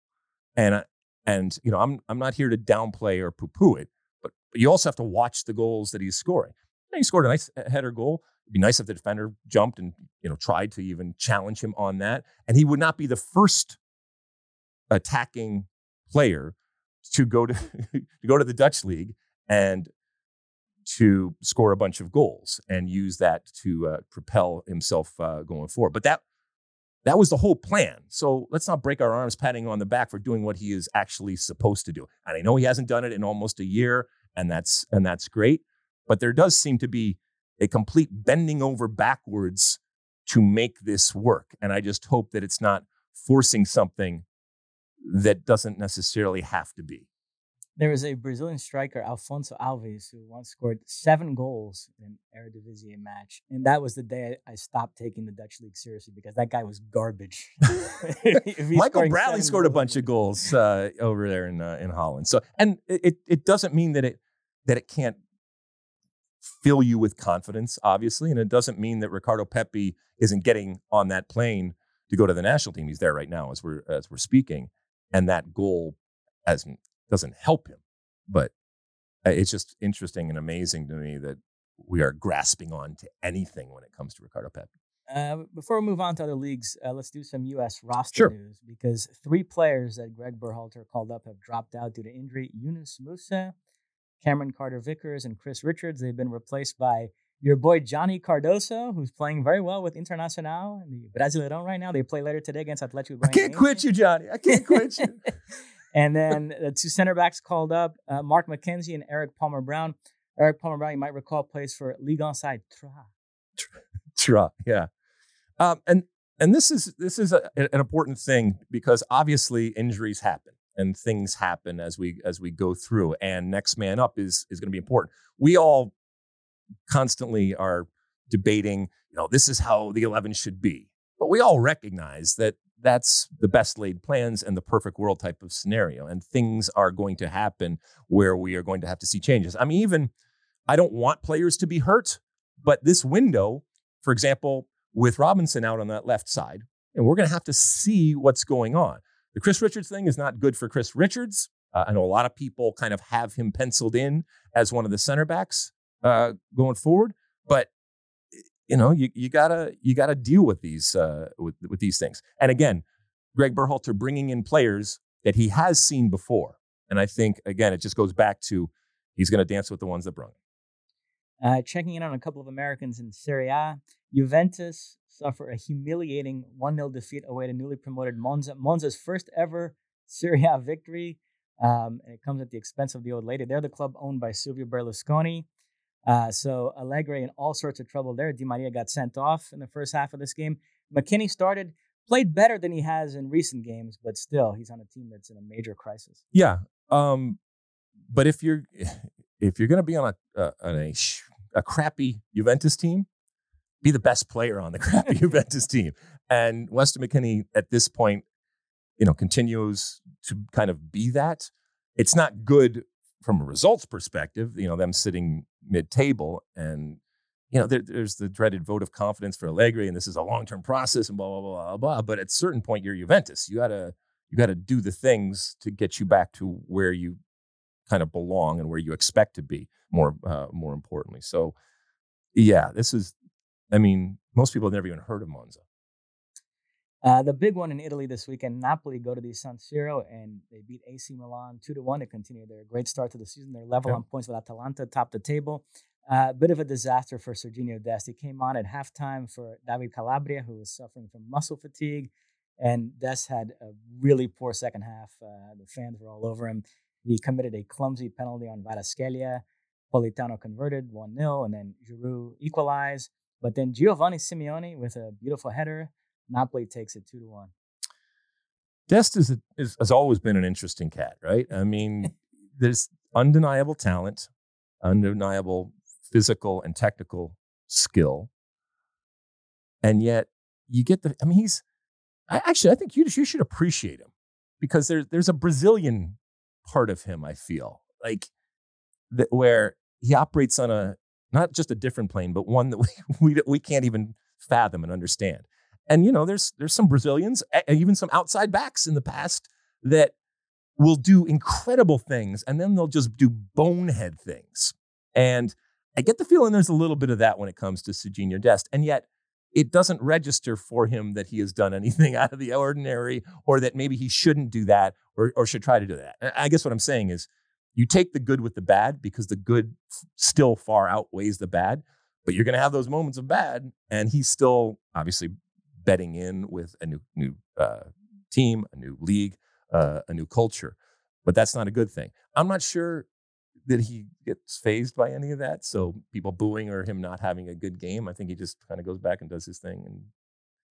And, and, you know, I'm, I'm not here to downplay or poo poo it, but, you also have to watch the goals that he's scoring. he scored a nice header goal. It'd be nice if the defender jumped and, you know, tried to even challenge him on that. And he would not be the first attacking player to go to to go to the Dutch league and to score a bunch of goals and use that to uh, propel himself uh, going forward. But that that was the whole plan. So let's not break our arms patting on the back for doing what he is actually supposed to do. And I know he hasn't done it in almost a year, and that's and that's great. But there does seem to be a complete bending over backwards to make this work. And I just hope that it's not forcing something that doesn't necessarily have to be. There was a Brazilian striker, Afonso Alves, who once scored seven goals in an Eredivisie match, and that was the day I stopped taking the Dutch league seriously because that guy was garbage. Michael Bradley scored a bunch of goals uh, over there in uh, in Holland. So, and it it doesn't mean that it that it can't fill you with confidence, obviously, and it doesn't mean that Ricardo Pepi isn't getting on that plane to go to the national team. He's there right now as we're as we're speaking and that goal as doesn't help him. But uh, it's just interesting and amazing to me that we are grasping on to anything when it comes to Ricardo Pepi. Uh, before we move on to other leagues, uh, let's do some U.S. roster sure. news because three players that Greg Berhalter called up have dropped out due to injury. Yunus Musah, Cameron Carter Vickers, and Chris Richards. They've been replaced by your boy Johnny Cardoso, who's playing very well with Internacional and the Brasileirão right now. They play later today against Atletico. I can't quit you, Johnny. I can't quit you. and then the two center backs called up, uh, Mark McKenzie and Eric Palmer Brown. Eric Palmer Brown, you might recall, plays for Ligue 1 side Troyes. Troyes, yeah. Um, and and this is this is a, an important thing because obviously injuries happen and things happen as we as we go through. And next man up is is going to be important. We all constantly are debating, you know, this is how the 11 should be. But we all recognize that that's the best laid plans and the perfect world type of scenario. And things are going to happen where we are going to have to see changes. I mean, even I don't want players to be hurt, but this window, for example, with Robinson out on that left side, and we're going to have to see what's going on. The Chris Richards thing is not good for Chris Richards. Uh, I know a lot of people kind of have him penciled in as one of the center backs uh, going forward, but you know you, you gotta you gotta deal with these uh, with with these things. And again, Greg Berhalter bringing in players that he has seen before, and I think again it just goes back to he's going to dance with the ones that brought him. Uh, checking in on a couple of Americans in Serie A, Juventus suffer a humiliating 1 0 defeat away to newly promoted Monza. Monza's first ever Serie A victory. Um, and it comes at the expense of the old lady. They're the club owned by Silvio Berlusconi. Uh, so Allegri in all sorts of trouble there. Di Maria got sent off in the first half of this game. McKennie started, played better than he has in recent games, but still, he's on a team that's in a major crisis. Yeah, um, but if you're if you're going to be on a uh, on a a crappy Juventus team, be the best player on the crappy Juventus team. And Weston McKennie at this point, you know, continues to kind of be that. It's not good from a results perspective, you know, them sitting mid-table and you know, there, there's the dreaded vote of confidence for Allegri, and this is a long-term process, and blah blah blah blah blah. But at a certain point, you're Juventus. You gotta you gotta do the things to get you back to where you kind of belong and where you expect to be. More uh, more importantly, so yeah, this is I mean, most people have never even heard of Monza. Uh, the big one in Italy this weekend, Napoli go to the San Siro and they beat AC Milan two to one to continue their great start to the season. They're level on points with Atalanta, top the table. A uh, bit of a disaster for Serginho Dest. He came on at halftime for David Calabria, who was suffering from muscle fatigue, and Dest had a really poor second half. Uh, the fans were all over him. He committed a clumsy penalty on Kvaratskhelia. Politano converted 1 0, and then Giroud equalized. But then Giovanni Simeone with a beautiful header, Napoli takes it two to one. Dest is, a, is, has always been an interesting cat, right? I mean, there's undeniable talent, undeniable physical and technical skill, and yet you get the. I mean, he's. I actually, I think you you should appreciate him because there's there's a Brazilian part of him. I feel like that where he operates on a not just a different plane, but one that we, we, we can't even fathom and understand. And, you know, there's, there's some Brazilians, even some outside backs in the past that will do incredible things and then they'll just do bonehead things. And I get the feeling there's a little bit of that when it comes to Serginho Dest. And yet it doesn't register for him that he has done anything out of the ordinary or that maybe he shouldn't do that or, or should try to do that. I guess what I'm saying is you take the good with the bad because the good still far outweighs the bad, but you're going to have those moments of bad. And he's still obviously betting in with a new new uh, team, a new league, uh, a new culture. But that's not a good thing. I'm not sure that he gets fazed by any of that. So people booing or him not having a good game, I think he just kind of goes back and does his thing and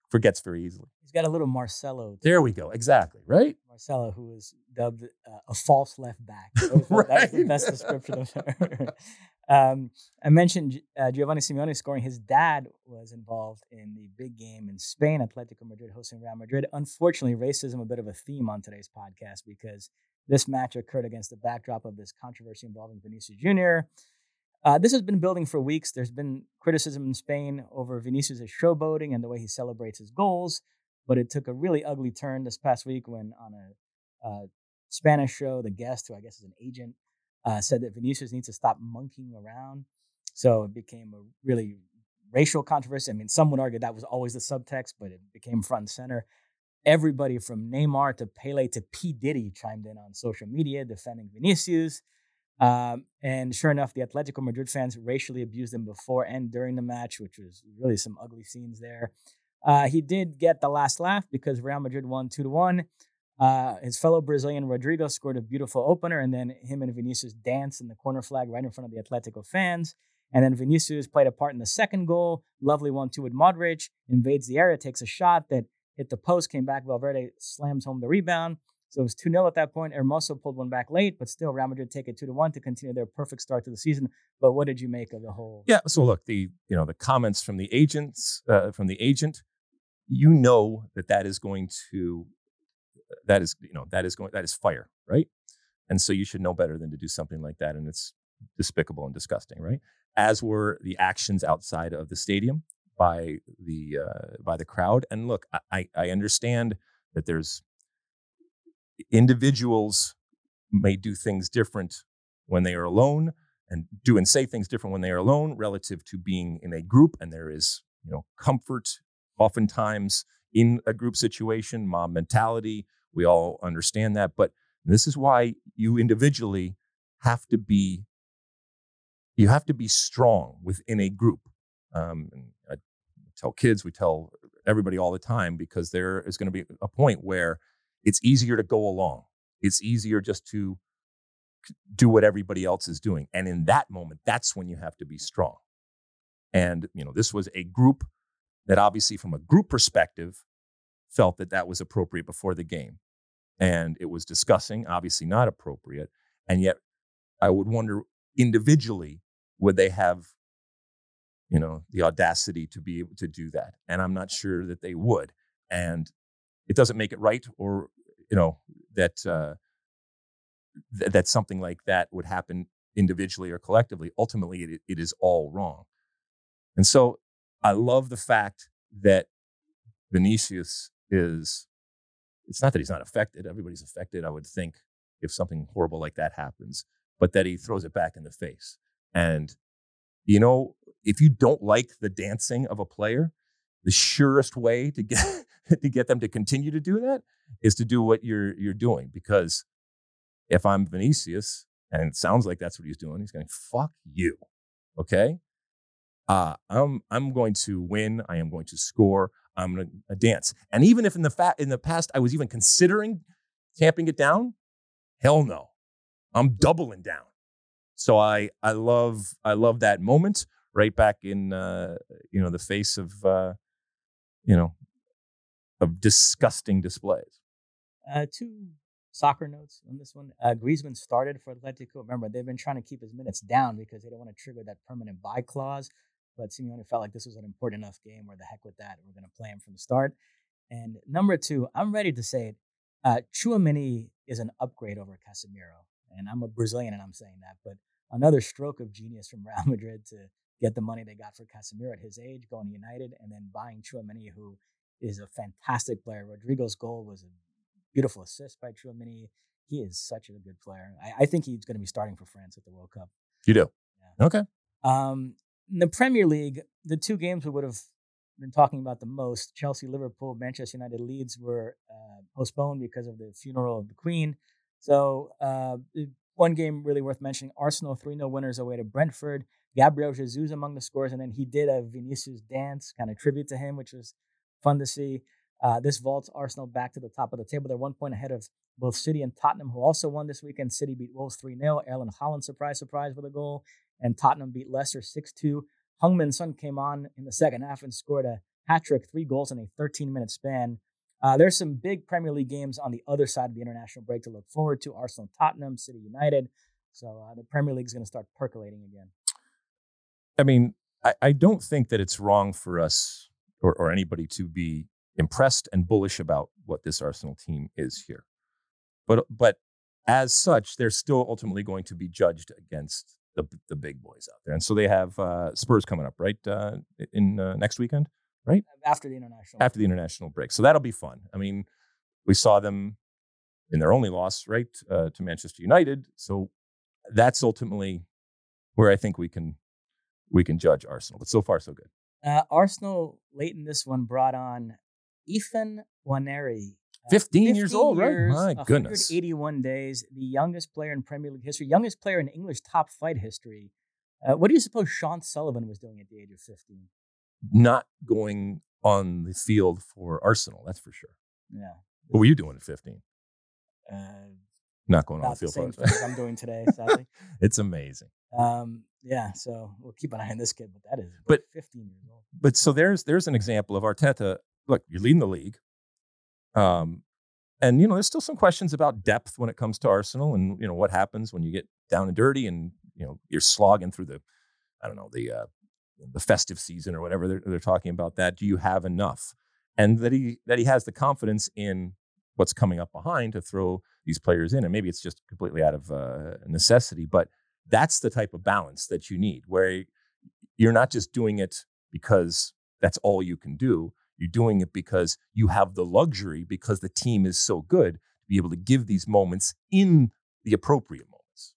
forgets very easily. He's got a little Marcelo. There we go. Exactly. Right. Marcelo, who was dubbed uh, a false left back. right. That's the best description of her. um, I mentioned uh, Giovanni Simeone scoring. His dad was involved in the big game in Spain, Atletico Madrid hosting Real Madrid. Unfortunately, racism a bit of a theme on today's podcast because this match occurred against the backdrop of this controversy involving Vinicius Jr. Uh, this has been building for weeks. There's been criticism in Spain over Vinicius' showboating and the way he celebrates his goals, but it took a really ugly turn this past week when on a uh, Spanish show, the guest, who I guess is an agent, uh, said that Vinicius needs to stop monkeying around. So it became a really racial controversy. I mean, some would argue that was always the subtext, but it became front and center. Everybody from Neymar to Pele to P. Diddy chimed in on social media defending Vinicius. Um, and sure enough, the Atletico Madrid fans racially abused him before and during the match, which was really some ugly scenes there. Uh, he did get the last laugh because Real Madrid won two to one. Uh, his fellow Brazilian Rodrigo scored a beautiful opener, and then him and Vinicius danced in the corner flag right in front of the Atletico fans. And then Vinicius played a part in the second goal. Lovely one-two with Modric, invades the area, takes a shot that hit the post, came back. Valverde slams home the rebound. So it was 2 0 at that point. Hermoso pulled one back late, but still Real Madrid take it 2 to 1 to continue their perfect start to the season. But what did you make of the whole? Yeah. So look, the you know the comments from the agents, uh, from the agent, you know that that is going to, that is, you know, that is going, that is fire, right? And so you should know better than to do something like that. And it's despicable and disgusting, right? As were the actions outside of the stadium by the uh, by the crowd. And look, I I understand that there's individuals may do things different when they are alone and do and say things different when they are alone relative to being in a group and there is you know comfort oftentimes in a group situation mob mentality we all understand that but this is why you individually have to be you have to be strong within a group um, i tell kids we tell everybody all the time because there is going to be a point where it's easier to go along it's easier just to do what everybody else is doing. And in that moment, that's when you have to be strong. And, you know, this was a group that obviously, from a group perspective, felt that that was appropriate before the game. And it was discussing, obviously not appropriate. And yet, I would wonder individually, would they have, you know, the audacity to be able to do that? And I'm not sure that they would. And it doesn't make it right or, you know, that, uh, th- that something like that would happen individually or collectively. Ultimately, it, it is all wrong. And so I love the fact that Vinicius is, it's not that he's not affected. Everybody's affected, I would think, if something horrible like that happens, but that he throws it back in the face. And, you know, if you don't like the dancing of a player, the surest way to get to get them to continue to do that is to do what you're you're doing because if I'm Vinicius, and it sounds like that's what he's doing, he's going, fuck you. Okay. Uh, I'm I'm going to win. I am going to score. I'm going to dance. And even if in the fa- in the past I was even considering tamping it down, hell no, I'm doubling down. So I I love I love that moment right back in uh, you know the face of uh, you know of disgusting displays. Uh, two soccer notes on this one. Uh, Griezmann started for Atletico. Remember, they've been trying to keep his minutes down because they don't want to trigger that permanent buy clause. But Simeone felt like this was an important enough game where the heck with that, we're going to play him from the start. And number two, I'm ready to say it. Uh, is an upgrade over Casemiro, and I'm a Brazilian, and I'm saying that. But another stroke of genius from Real Madrid to get the money they got for Casemiro at his age, going to United, and then buying Tchouameni, who is a fantastic player. Rodrigo's goal was a beautiful assist by Tchouameni. He is such a good player. I, I think he's going to be starting for France at the World Cup. You do? Yeah. Okay. Um, in the Premier League, the two games we would have been talking about the most Chelsea, Liverpool, Manchester United, Leeds were uh, postponed because of the funeral of the Queen. So, uh, one game really worth mentioning Arsenal 3 0 winners away to Brentford. Gabriel Jesus among the scores, and then he did a Vinicius dance, kind of tribute to him, which was fun to see. Uh, this vaults Arsenal back to the top of the table. They're one point ahead of both City and Tottenham, who also won this weekend. City beat Wolves 3 0. Erling Haaland, surprise, surprise, with a goal. And Tottenham beat Leicester 6 2. Heung-min Son came on in the second half and scored a hat trick, three goals in a 13 minute span. Uh, there's some big Premier League games on the other side of the international break to look forward to Arsenal, Tottenham, City United. So uh, the Premier League is going to start percolating again. I mean, I, I, don't think that it's wrong for us or, or anybody to be impressed and bullish about what this Arsenal team is here. But but as such, they're still ultimately going to be judged against the the big boys out there. And so they have uh, Spurs coming up right uh, in uh, next weekend, right? Uh, after the international. After the international break, so that'll be fun. I mean, we saw them in their only loss, right, uh, to Manchester United. So that's ultimately where I think we can we can judge Arsenal. But so far, so good. Uh, Arsenal late in this one brought on Ethan Nwaneri 15, 15 years old, years, right? My goodness. 81 days, the youngest player in Premier League history, youngest player in English top flight history. Uh, what do you suppose Sean Sullivan was doing at the age of 15? Not going on the field for Arsenal, that's for sure. Yeah. What were you doing at 15? Uh, Not going on the field the for Arsenal. I'm doing today, sadly. it's amazing. Um, yeah, so we'll keep an eye on this kid, but that is but 15 years old. But so there's there's an example of Arteta. Look, you're leading the league. Um, and you know, there's still some questions about depth when it comes to Arsenal, and you know what happens when you get down and dirty, and you know you're slogging through the, I don't know, the uh, the festive season or whatever they're, they're talking about. That do you have enough? And that he that he has the confidence in what's coming up behind to throw these players in, and maybe it's just completely out of uh, necessity, but that's the type of balance that you need, where you're not just doing it because that's all you can do. You're doing it because you have the luxury, because the team is so good, to be able to give these moments in the appropriate moments.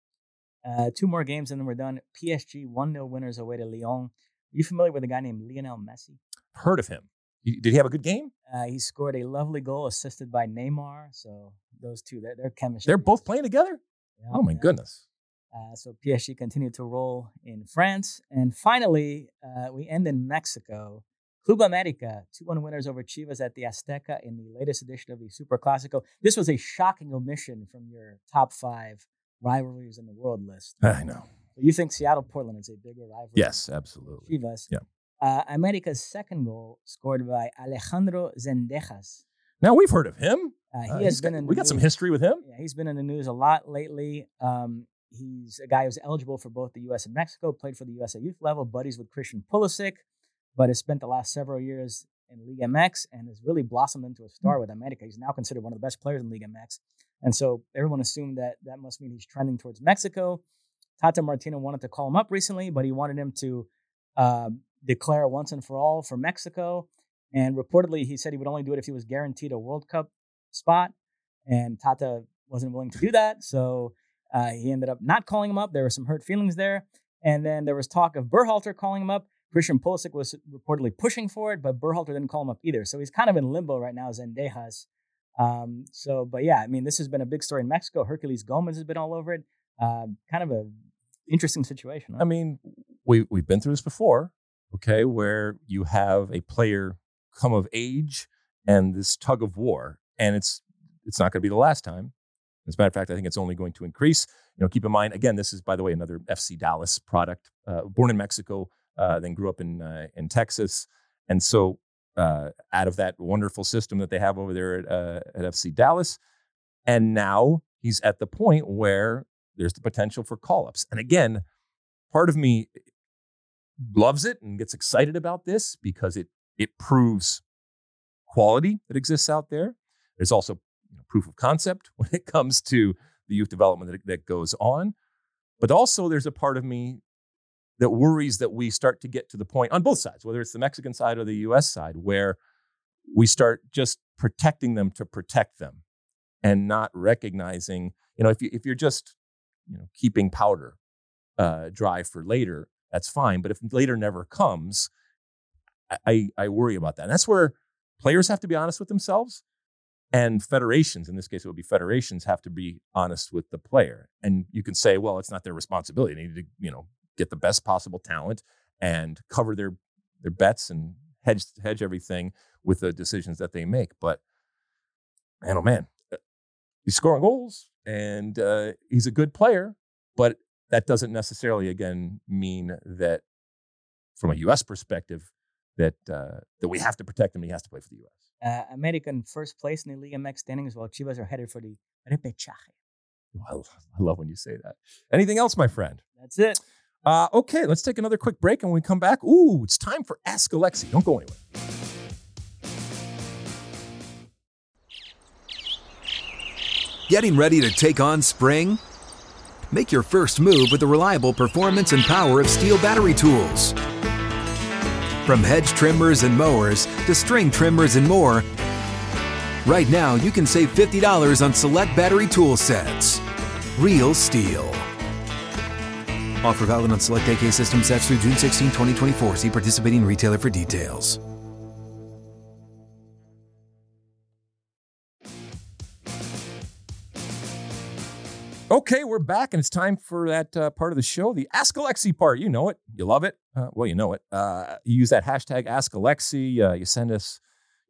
Uh, two more games and then we're done. PSG 1 0 winners away to Lyon. Are you familiar with a guy named Lionel Messi? Heard of him. Did he have a good game? Uh, he scored a lovely goal assisted by Neymar. So those two, their, chemistry. They're both playing together? Yeah, Oh, my yeah. goodness. Uh, so PSG continued to roll in France. And finally, uh, we end in Mexico. Club America, 2 1 winners over Chivas at the Azteca in the latest edition of the Super Clasico. This was a shocking omission from your top five rivalries in the world list. I know. You think Seattle Portland is a bigger rivalry? Yes, absolutely. Chivas. Yeah. Uh, America's second goal scored by Alejandro Zendejas. Now we've heard of him. Uh, he Uh, has been got- we got some history with him. Yeah, he's been in the news a lot lately. Um, he's a guy who's eligible for both the U.S. and Mexico. Played for the U.S. at youth level, buddies with Christian Pulisic, but has spent the last several years in Liga MX and has really blossomed into a star with America. He's now considered one of the best players in Liga MX, and so everyone assumed that that must mean he's trending towards Mexico. Tata Martino wanted to call him up recently, but he wanted him to um, declare once and for all for Mexico. And reportedly, he said he would only do it if he was guaranteed a World Cup spot. And Tata wasn't willing to do that. So uh, he ended up not calling him up. There were some hurt feelings there. And then there was talk of Berhalter calling him up. Christian Pulisic was reportedly pushing for it, but Berhalter didn't call him up either. So he's kind of in limbo right now, Zendejas. Um, so, but yeah, I mean, this has been a big story in Mexico. Herculez Gomez has been all over it. Uh, kind of a interesting situation. huh? I mean, we we've been through this before, okay, where you have a player come of age and this tug of war, and it's it's not going to be the last time. As a matter of fact, I think it's only going to increase. You know, keep in mind again, this is by the way another FC Dallas product, uh, born in Mexico, uh, then grew up in uh, in Texas, and so uh, out of that wonderful system that they have over there at, uh, at FC Dallas, and now he's at the point where there's the potential for call ups, and again part of me loves it and gets excited about this because it it proves quality that exists out there. There's also you know, proof of concept when it comes to the youth development that, that goes on. But also, there's a part of me that worries that we start to get to the point on both sides, whether it's the Mexican side or the US side, where we start just protecting them to protect them and not recognizing, you know, if, you, if you're just, you know, keeping powder uh, dry for later, that's fine. But if later never comes, I, I, worry about that. And that's where players have to be honest with themselves, and federations, in this case, it would be federations, have to be honest with the player. And you can say, well, it's not their responsibility. They need to, you know, get the best possible talent and cover their their bets and hedge hedge everything with the decisions that they make. But man, oh man, uh, he's scoring goals and uh, he's a good player, but that doesn't necessarily again mean that from a U.S. perspective that uh, that we have to protect him. He has to play for the U.S. Uh, America in first place in the Liga MX standings, while Chivas are headed for the repechaje. I love, I love when you say that. Anything else, my friend? That's it. Uh, okay, let's take another quick break, and when we come back, ooh, it's time for Ask Alexi. Don't go anywhere. Getting ready to take on spring? Make your first move with the reliable performance and power of STIHL battery tools. From hedge trimmers and mowers to string trimmers and more, right now you can save $50 on select battery tool sets. Real STIHL. Offer valid on select AK system sets through June 16, 2024. See participating retailer for details. Okay, we're back, and it's time for that uh, part of the show, the Ask Alexi part. You know it, you love it. Uh, well, you know it. Uh, you use that hashtag Ask Alexi. Uh, you send us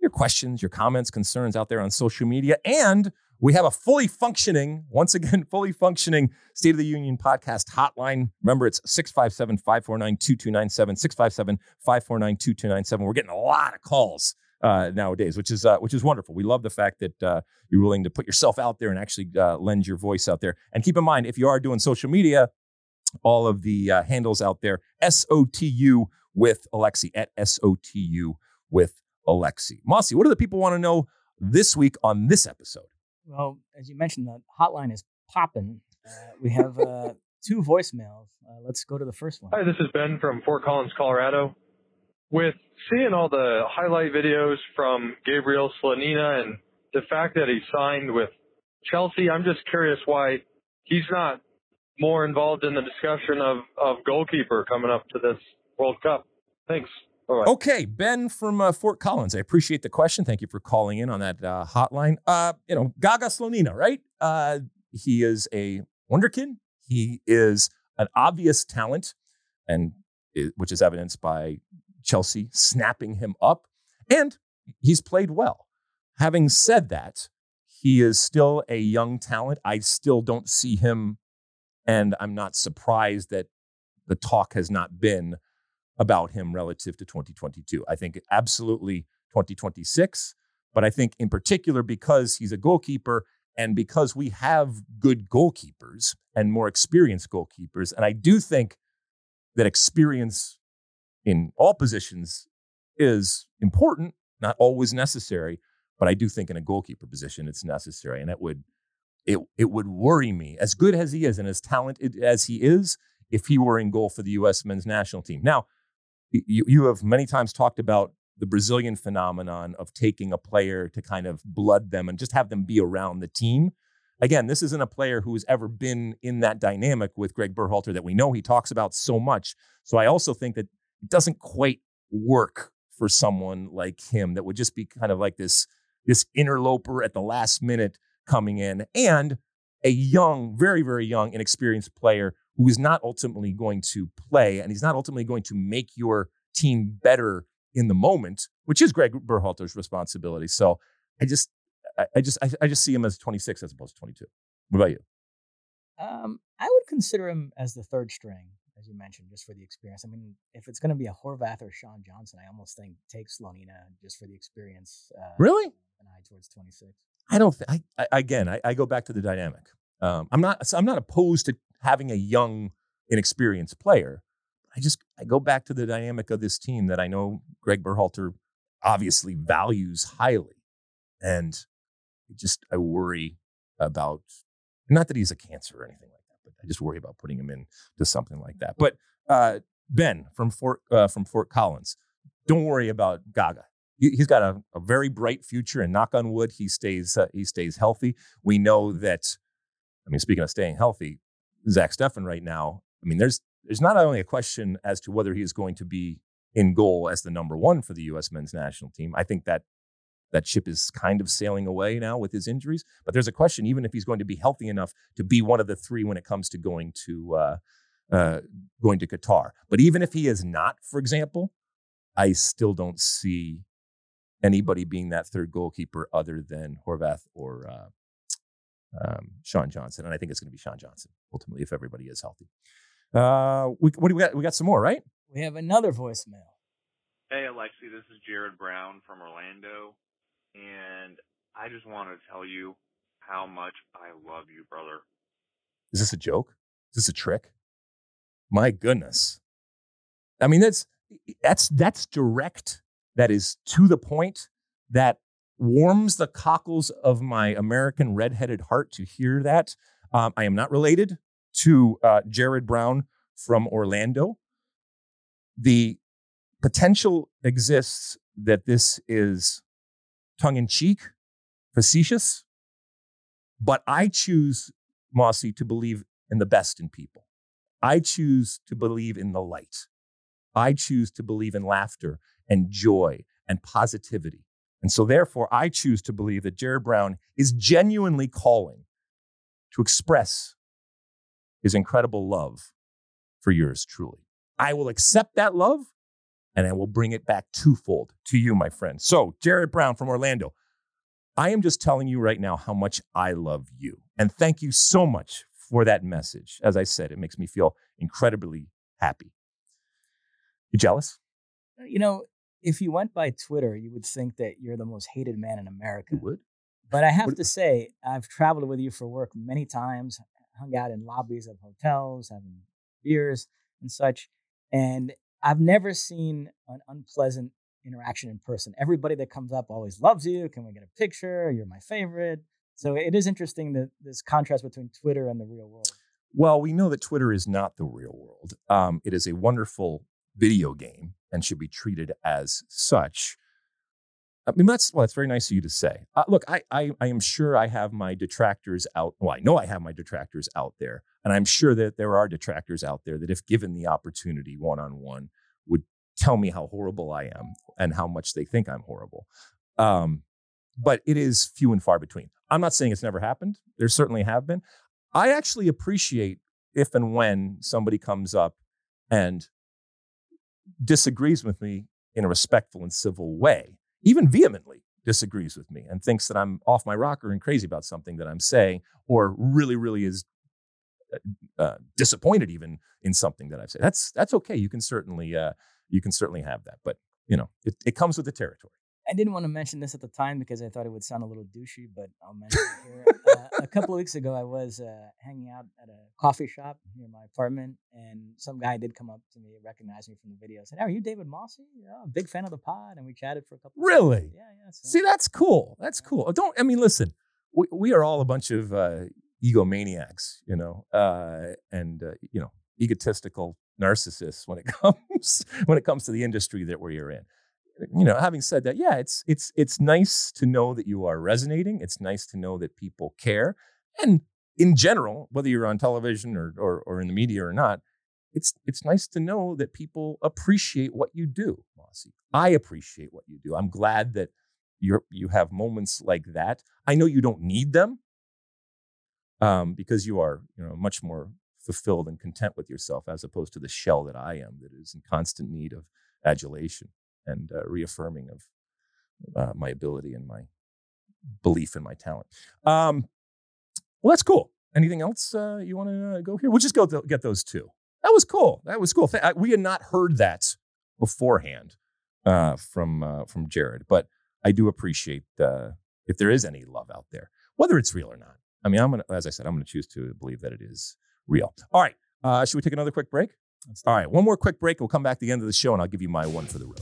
your questions, your comments, concerns out there on social media, and we have a fully functioning, once again, fully functioning State of the Union podcast hotline. Remember, it's 657 549 2297, 657 549 2297. We're getting a lot of calls uh, nowadays, which is uh, which is wonderful. We love the fact that uh, you're willing to put yourself out there and actually uh, lend your voice out there. And keep in mind, if you are doing social media, all of the uh, handles out there, SOTU with Alexi at SOTU with Alexi. Mossy, what do the people want to know this week on this episode? Well, as you mentioned, the hotline is popping. Uh, we have uh, two voicemails. Uh, let's go to the first one. Hi, this is Ben from Fort Collins, Colorado. With seeing all the highlight videos from Gabriel Slonina and the fact that he signed with Chelsea, I'm just curious why he's not more involved in the discussion of, of goalkeeper coming up to this World Cup. Thanks. Okay, Ben from uh, Fort Collins. I appreciate the question. Thank you for calling in on that uh, hotline. Uh, you know, Gaga Slonina, right? Uh, he is a wonderkin. He is an obvious talent, and which is evidenced by Chelsea snapping him up, and he's played well. Having said that, he is still a young talent. I still don't see him, and I'm not surprised that the talk has not been about him relative to 2022. I think absolutely 2026, but I think in particular because he's a goalkeeper and because we have good goalkeepers and more experienced goalkeepers, and I do think that experience in all positions is important, not always necessary, but I do think in a goalkeeper position it's necessary, and it would it it would worry me as good as he is and as talented as he is if he were in goal for the U.S. men's national team. Now, you you have many times talked about the Brazilian phenomenon of taking a player to kind of blood them and just have them be around the team. Again, this isn't a player who's ever been in that dynamic with Greg Berhalter that we know he talks about so much. So I also think that it doesn't quite work for someone like him that would just be kind of like this this interloper at the last minute coming in and a young very very young inexperienced player who is not ultimately going to play and he's not ultimately going to make your team better in the moment which is Greg Berhalter's responsibility so I just I, just I, I just see him as 26 as opposed to 22 what about you um, I would consider him as the third string as you mentioned, just for the experience. I mean, if it's going to be a Horvath or Sean Johnson, I almost think take Slonina just for the experience. Uh, really? An eye towards 26. I don't. Th- I, I, again, I, I, go back to the dynamic. Um, I'm not. I'm not opposed to having a young, inexperienced player. I just I go back to the dynamic of this team that I know Greg Berhalter obviously values highly, and just I worry about not that he's a cancer or anything like that, but I just worry about putting him in to something like that. But uh, Ben from Fort uh, from Fort Collins, don't worry about Gaga. He, has got a, a, very bright future, and knock on wood, he stays uh, he stays healthy. We know that. I mean, speaking of staying healthy, Zach Steffen right now. I mean, there's there's not only a question as to whether he is going to be in goal as the number one for the U.S. men's national team. I think that that ship is kind of sailing away now with his injuries. But there's a question, even if he's going to be healthy enough to be one of the three when it comes to going to uh, uh, going to Qatar. But even if he is not, for example, I still don't see anybody being that third goalkeeper other than Horvath or uh, um, Sean Johnson. And I think it's going to be Sean Johnson ultimately if everybody is healthy. Uh, we, what do we got? We got some more, right? We have another voicemail. Hey, Alexi, this is Jared Brown from Orlando and I just want to tell you how much I love you, brother. Is this a joke? Is this a trick? My goodness. I mean, that's that's that's direct. That is to the point. That warms the cockles of my American redheaded heart to hear that. Um, I am not related to uh, Jared Brown from Orlando. The potential exists that this is tongue in cheek, facetious, but I choose, Mossy, to believe in the best in people. I choose to believe in the light. I choose to believe in laughter and joy and positivity. And so, therefore, I choose to believe that Jared Brown is genuinely calling to express his incredible love for yours truly. I will accept that love and I will bring it back twofold to you, my friend. So, Jared Brown from Orlando, I am just telling you right now how much I love you. And thank you so much for that message. As I said, it makes me feel incredibly happy. You jealous? You know, if you went by Twitter, you would think that you're the most hated man in America. You would? But I have what? to say, I've traveled with you for work many times, hung out in lobbies of hotels, having beers and such. And I've never seen an unpleasant interaction in person. Everybody that comes up always loves you. Can we get a picture? You're my favorite. So it is interesting that this contrast between Twitter and the real world. Well, we know that Twitter is not the real world. Um, it is a wonderful video game and should be treated as such. I mean, that's well, that's very nice of you to say. Uh, look, I, I I am sure I have my detractors out. Well, I know I have my detractors out there, and I'm sure that there are detractors out there that, if given the opportunity, one on one, would tell me how horrible I am and how much they think I'm horrible. Um, but it is few and far between. I'm not saying it's never happened. There certainly have been. I actually appreciate if and when somebody comes up and disagrees with me in a respectful and civil way, even vehemently disagrees with me and thinks that I'm off my rocker and crazy about something that I'm saying, or really, really is uh, uh disappointed even in something that I've said. That's that's okay. You can certainly uh, you can certainly have that, but you know it, it comes with the territory. I didn't want to mention this at the time because I thought it would sound a little douchey, but I'll mention it here. uh, a couple of weeks ago, I was uh, hanging out at a coffee shop near my apartment, and some guy did come up to me, recognize me from the video, said, "Are you David Mosse? Yeah, big fan of the pod." And we chatted for a couple. Really? Of yeah, yeah. So. See, that's cool. That's cool. Don't I mean, listen, we, we are all a bunch of uh, egomaniacs, you know, uh, and uh, you know, egotistical narcissists when it comes when it comes to the industry that we're in you know, having said that, yeah, it's it's it's nice to know that you are resonating. It's nice to know that people care, and in general, whether you're on television or or, or in the media or not, it's it's nice to know that people appreciate what you do, Mosse. I appreciate what you do. I'm glad that you're you have moments like that. I know you don't need them, um, because you are you know much more fulfilled and content with yourself as opposed to the shell that I am that is in constant need of adulation and uh, reaffirming of uh, my ability and my belief in my talent. Um, well, that's cool. Anything else uh, you want to uh, go here? We'll just go th- get those two. That was cool. That was cool. We had not heard that beforehand uh, from uh, from Jared, but I do appreciate if there is any love out there, whether it's real or not. I mean, I'm gonna, as I said, I'm going to choose to believe that it is real. All right. should we take another quick break? All right, one more quick break. We'll come back to the end of the show and I'll give you my one for the road.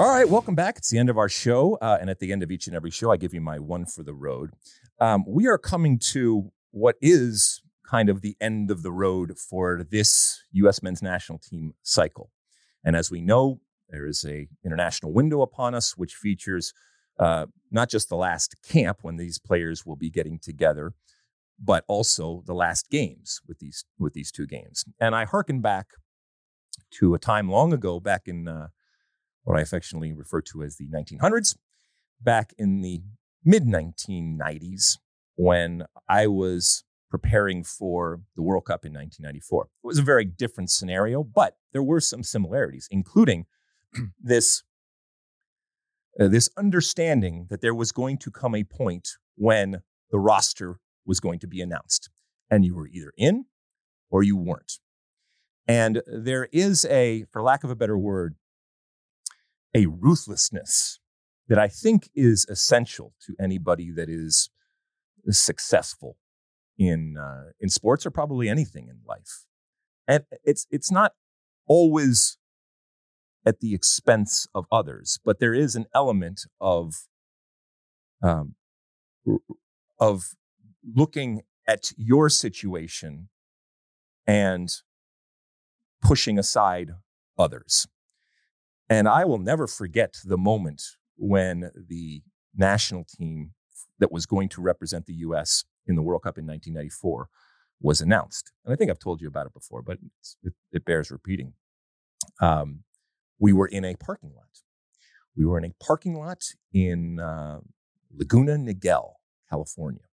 All right, welcome back. It's the end of our show. Uh, and at the end of each and every show, I give you my one for the road. Um, we are coming to what is kind of the end of the road for this U.S. men's national team cycle. And as we know, there is a international window upon us, which features uh, not just the last camp when these players will be getting together, but also the last games with these with these two games. And I hearken back to a time long ago, back in uh, what I affectionately refer to as the 1900s, back in the mid 1990s, when I was preparing for the World Cup in 1994. It was a very different scenario, but there were some similarities, including this. Uh, this understanding that there was going to come a point when the roster was going to be announced. And you were either in or you weren't. And there is a, for lack of a better word, a ruthlessness that I think is essential to anybody that is successful in uh, in sports or probably anything in life. And it's it's not always at the expense of others, but there is an element of um, of looking at your situation and pushing aside others. And I will never forget the moment when the national team that was going to represent the US in the World Cup in 1994 was announced. And I think I've told you about it before, but it, it, bears repeating. Um, we were in a parking lot. We were in a parking lot in uh, Laguna Niguel, California.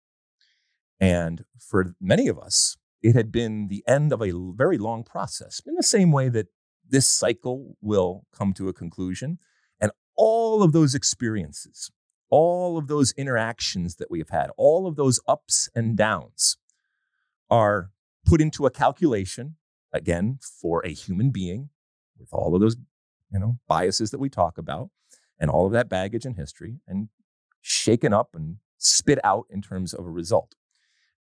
And for many of us, it had been the end of a very long process, in the same way that this cycle will come to a conclusion. And all of those experiences, all of those interactions that we have had, all of those ups and downs are put into a calculation again, for a human being with all of those, you know, biases that we talk about and all of that baggage and history and shaken up and spit out in terms of a result.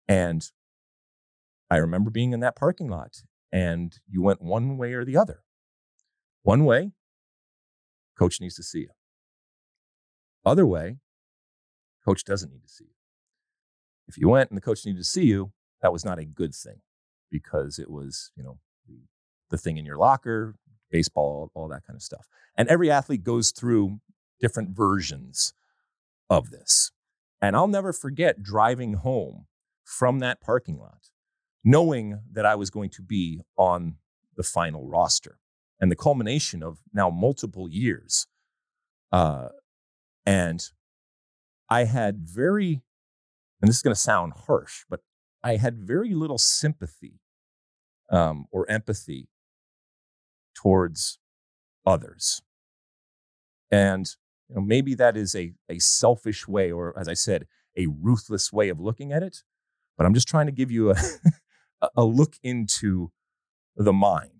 And I remember being in that parking lot and you went one way or the other. One way, coach needs to see you. Other way, coach doesn't need to see you. If you went and the coach needed to see you, that was not a good thing because it was, you know, the, thing in your locker, baseball, all that kind of stuff. And every athlete goes through different versions of this. And I'll never forget driving home from that parking lot, knowing that I was going to be on the final roster and the culmination of now multiple years. Uh, and I had very, and this is going to sound harsh, but I had very little sympathy um, or empathy towards others. And you know, maybe that is a, a selfish way, or as I said, a ruthless way of looking at it. But I'm just trying to give you a, a look into the mind.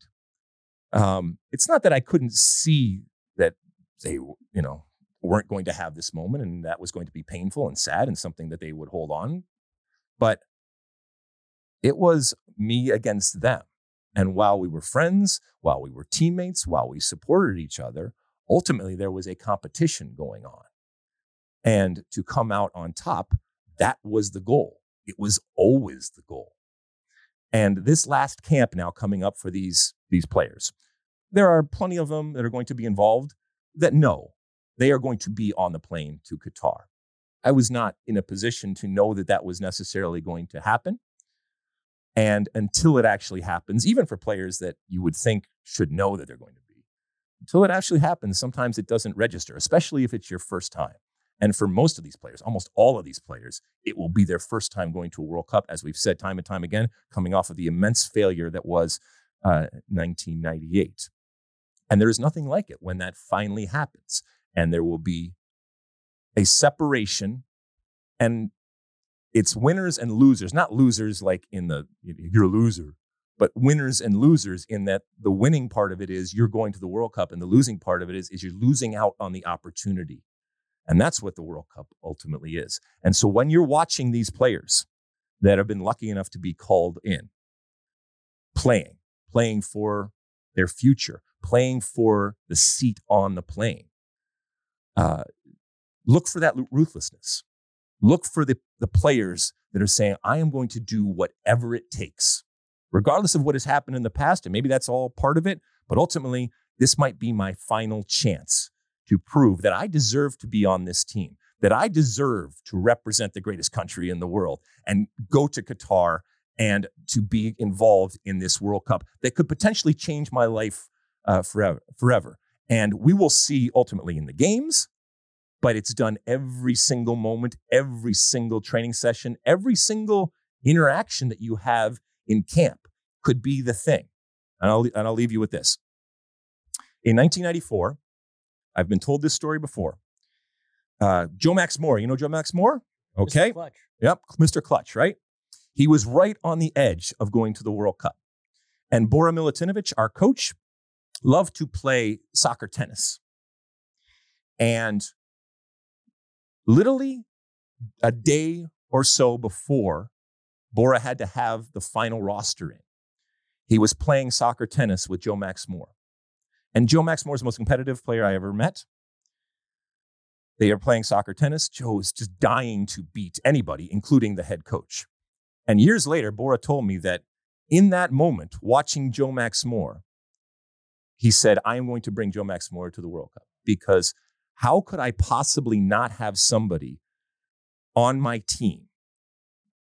Um, it's not that I couldn't see that they, you know, weren't going to have this moment and that was going to be painful and sad and something that they would hold on. But it was me against them. And while we were friends, while we were teammates, while we supported each other, ultimately there was a competition going on. And to come out on top, that was the goal. It was always the goal. And this last camp now coming up for these, these players, there are plenty of them that are going to be involved that know they are going to be on the plane to Qatar. I was not in a position to know that that was necessarily going to happen. And until it actually happens, even for players that you would think should know that they're going to be, until it actually happens, sometimes it doesn't register, especially if it's your first time. And for most of these players, almost all of these players, it will be their first time going to a World Cup, as we've said time and time again, coming off of the immense failure that was uh, 1998. And there is nothing like it when that finally happens. And there will be a separation. And it's winners and losers, not losers like in the you're a loser, but winners and losers in that the winning part of it is you're going to the World Cup, and the losing part of it is, is you're losing out on the opportunity. And that's what the World Cup ultimately is. And so when you're watching these players that have been lucky enough to be called in, playing, playing for their future, playing for the seat on the plane, uh, look for that ruthlessness. Look for the, the players that are saying, I am going to do whatever it takes, regardless of what has happened in the past. And maybe that's all part of it. But ultimately, this might be my final chance to prove that I deserve to be on this team, that I deserve to represent the greatest country in the world and go to Qatar and to be involved in this World Cup that could potentially change my life uh, forever, forever. And we will see ultimately in the games, but it's done every single moment, every single training session, every single interaction that you have in camp could be the thing. And I'll, and I'll leave you with this. In 1994, I've been told this story before. Uh, Joe Max Moore, you know Joe Max Moore? Okay. Mr. Clutch. Yep, Mr. Clutch, right? He was right on the edge of going to the World Cup. And Bora Milutinovic, our coach, loved to play soccer tennis. And literally a day or so before Bora had to have the final roster in. He was playing soccer tennis with Joe Max Moore. And Joe Max Moore is the most competitive player I ever met. They are playing soccer tennis. Joe is just dying to beat anybody, including the head coach. And years later, Bora told me that in that moment, watching Joe Max Moore, he said, I am going to bring Joe Max Moore to the World Cup because how could I possibly not have somebody on my team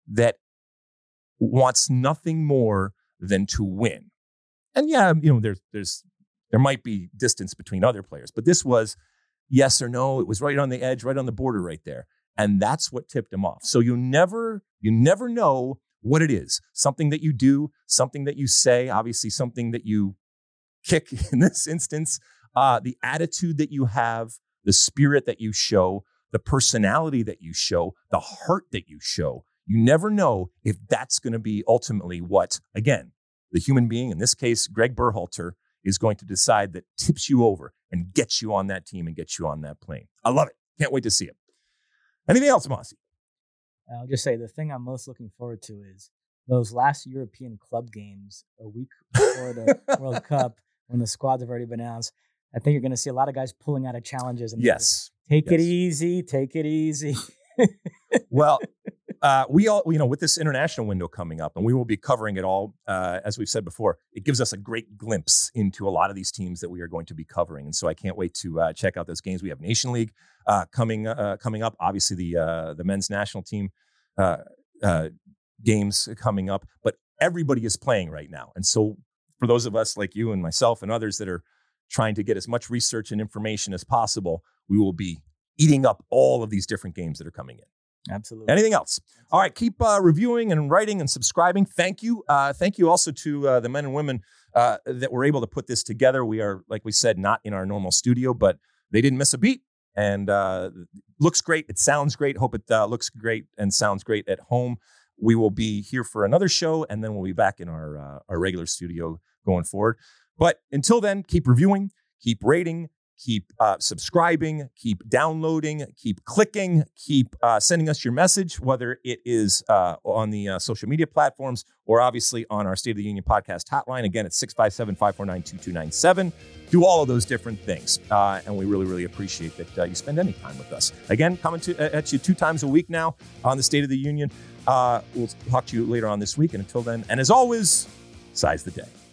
that wants nothing more than to win? And yeah, you know, there's there might be distance between other players, but this was yes or no. It was right on the edge, right on the border, right there, and that's what tipped him off. So you never you never know what it is. Something that you do, something that you say, obviously something that you kick in this instance, uh, the attitude that you have, the spirit that you show, the personality that you show, the heart that you show. You never know if that's going to be ultimately what, again, the human being, in this case, Greg Berhalter, is going to decide that tips you over and gets you on that team and gets you on that plane. I love it. Can't wait to see it. Anything else, Mosse? I'll just say the thing I'm most looking forward to is those last European club games a week before the World Cup when the squads have already been announced. I think you're going to see a lot of guys pulling out of challenges and Yes. take it easy, take it easy. Well, uh, we all, you know, with this international window coming up, and we will be covering it all, uh, as we've said before, it gives us a great glimpse into a lot of these teams that we are going to be covering. And so I can't wait to uh, check out those games. We have Nation League uh, coming uh, coming up. Obviously, the uh, the men's national team uh, uh, games coming up, but everybody is playing right now. And so for those of us like you and myself and others that are trying to get as much research and information as possible, we will be eating up all of these different games that are coming in. Absolutely. Anything else? All right, keep uh, reviewing and writing and subscribing. Thank you. Uh, thank you also to uh, the men and women uh, that were able to put this together. We are, like we said, not in our normal studio, but they didn't miss a beat. And uh, looks great. It sounds great. Hope it uh, looks great and sounds great at home. We will be here for another show, and then we'll be back in our uh, our regular studio going forward. But until then, keep reviewing, keep rating, keep uh, subscribing, keep downloading, keep clicking, keep uh, sending us your message, whether it is uh, on the uh, social media platforms or obviously on our State of the Union podcast hotline. Again, it's 657 549 2297. Do all of those different things. Uh, and we really, really appreciate that uh, you spend any time with us. Again, coming to, at you two times a week now on the State of the Union. We'll talk to you later on this week. And until then, and as always, size the day.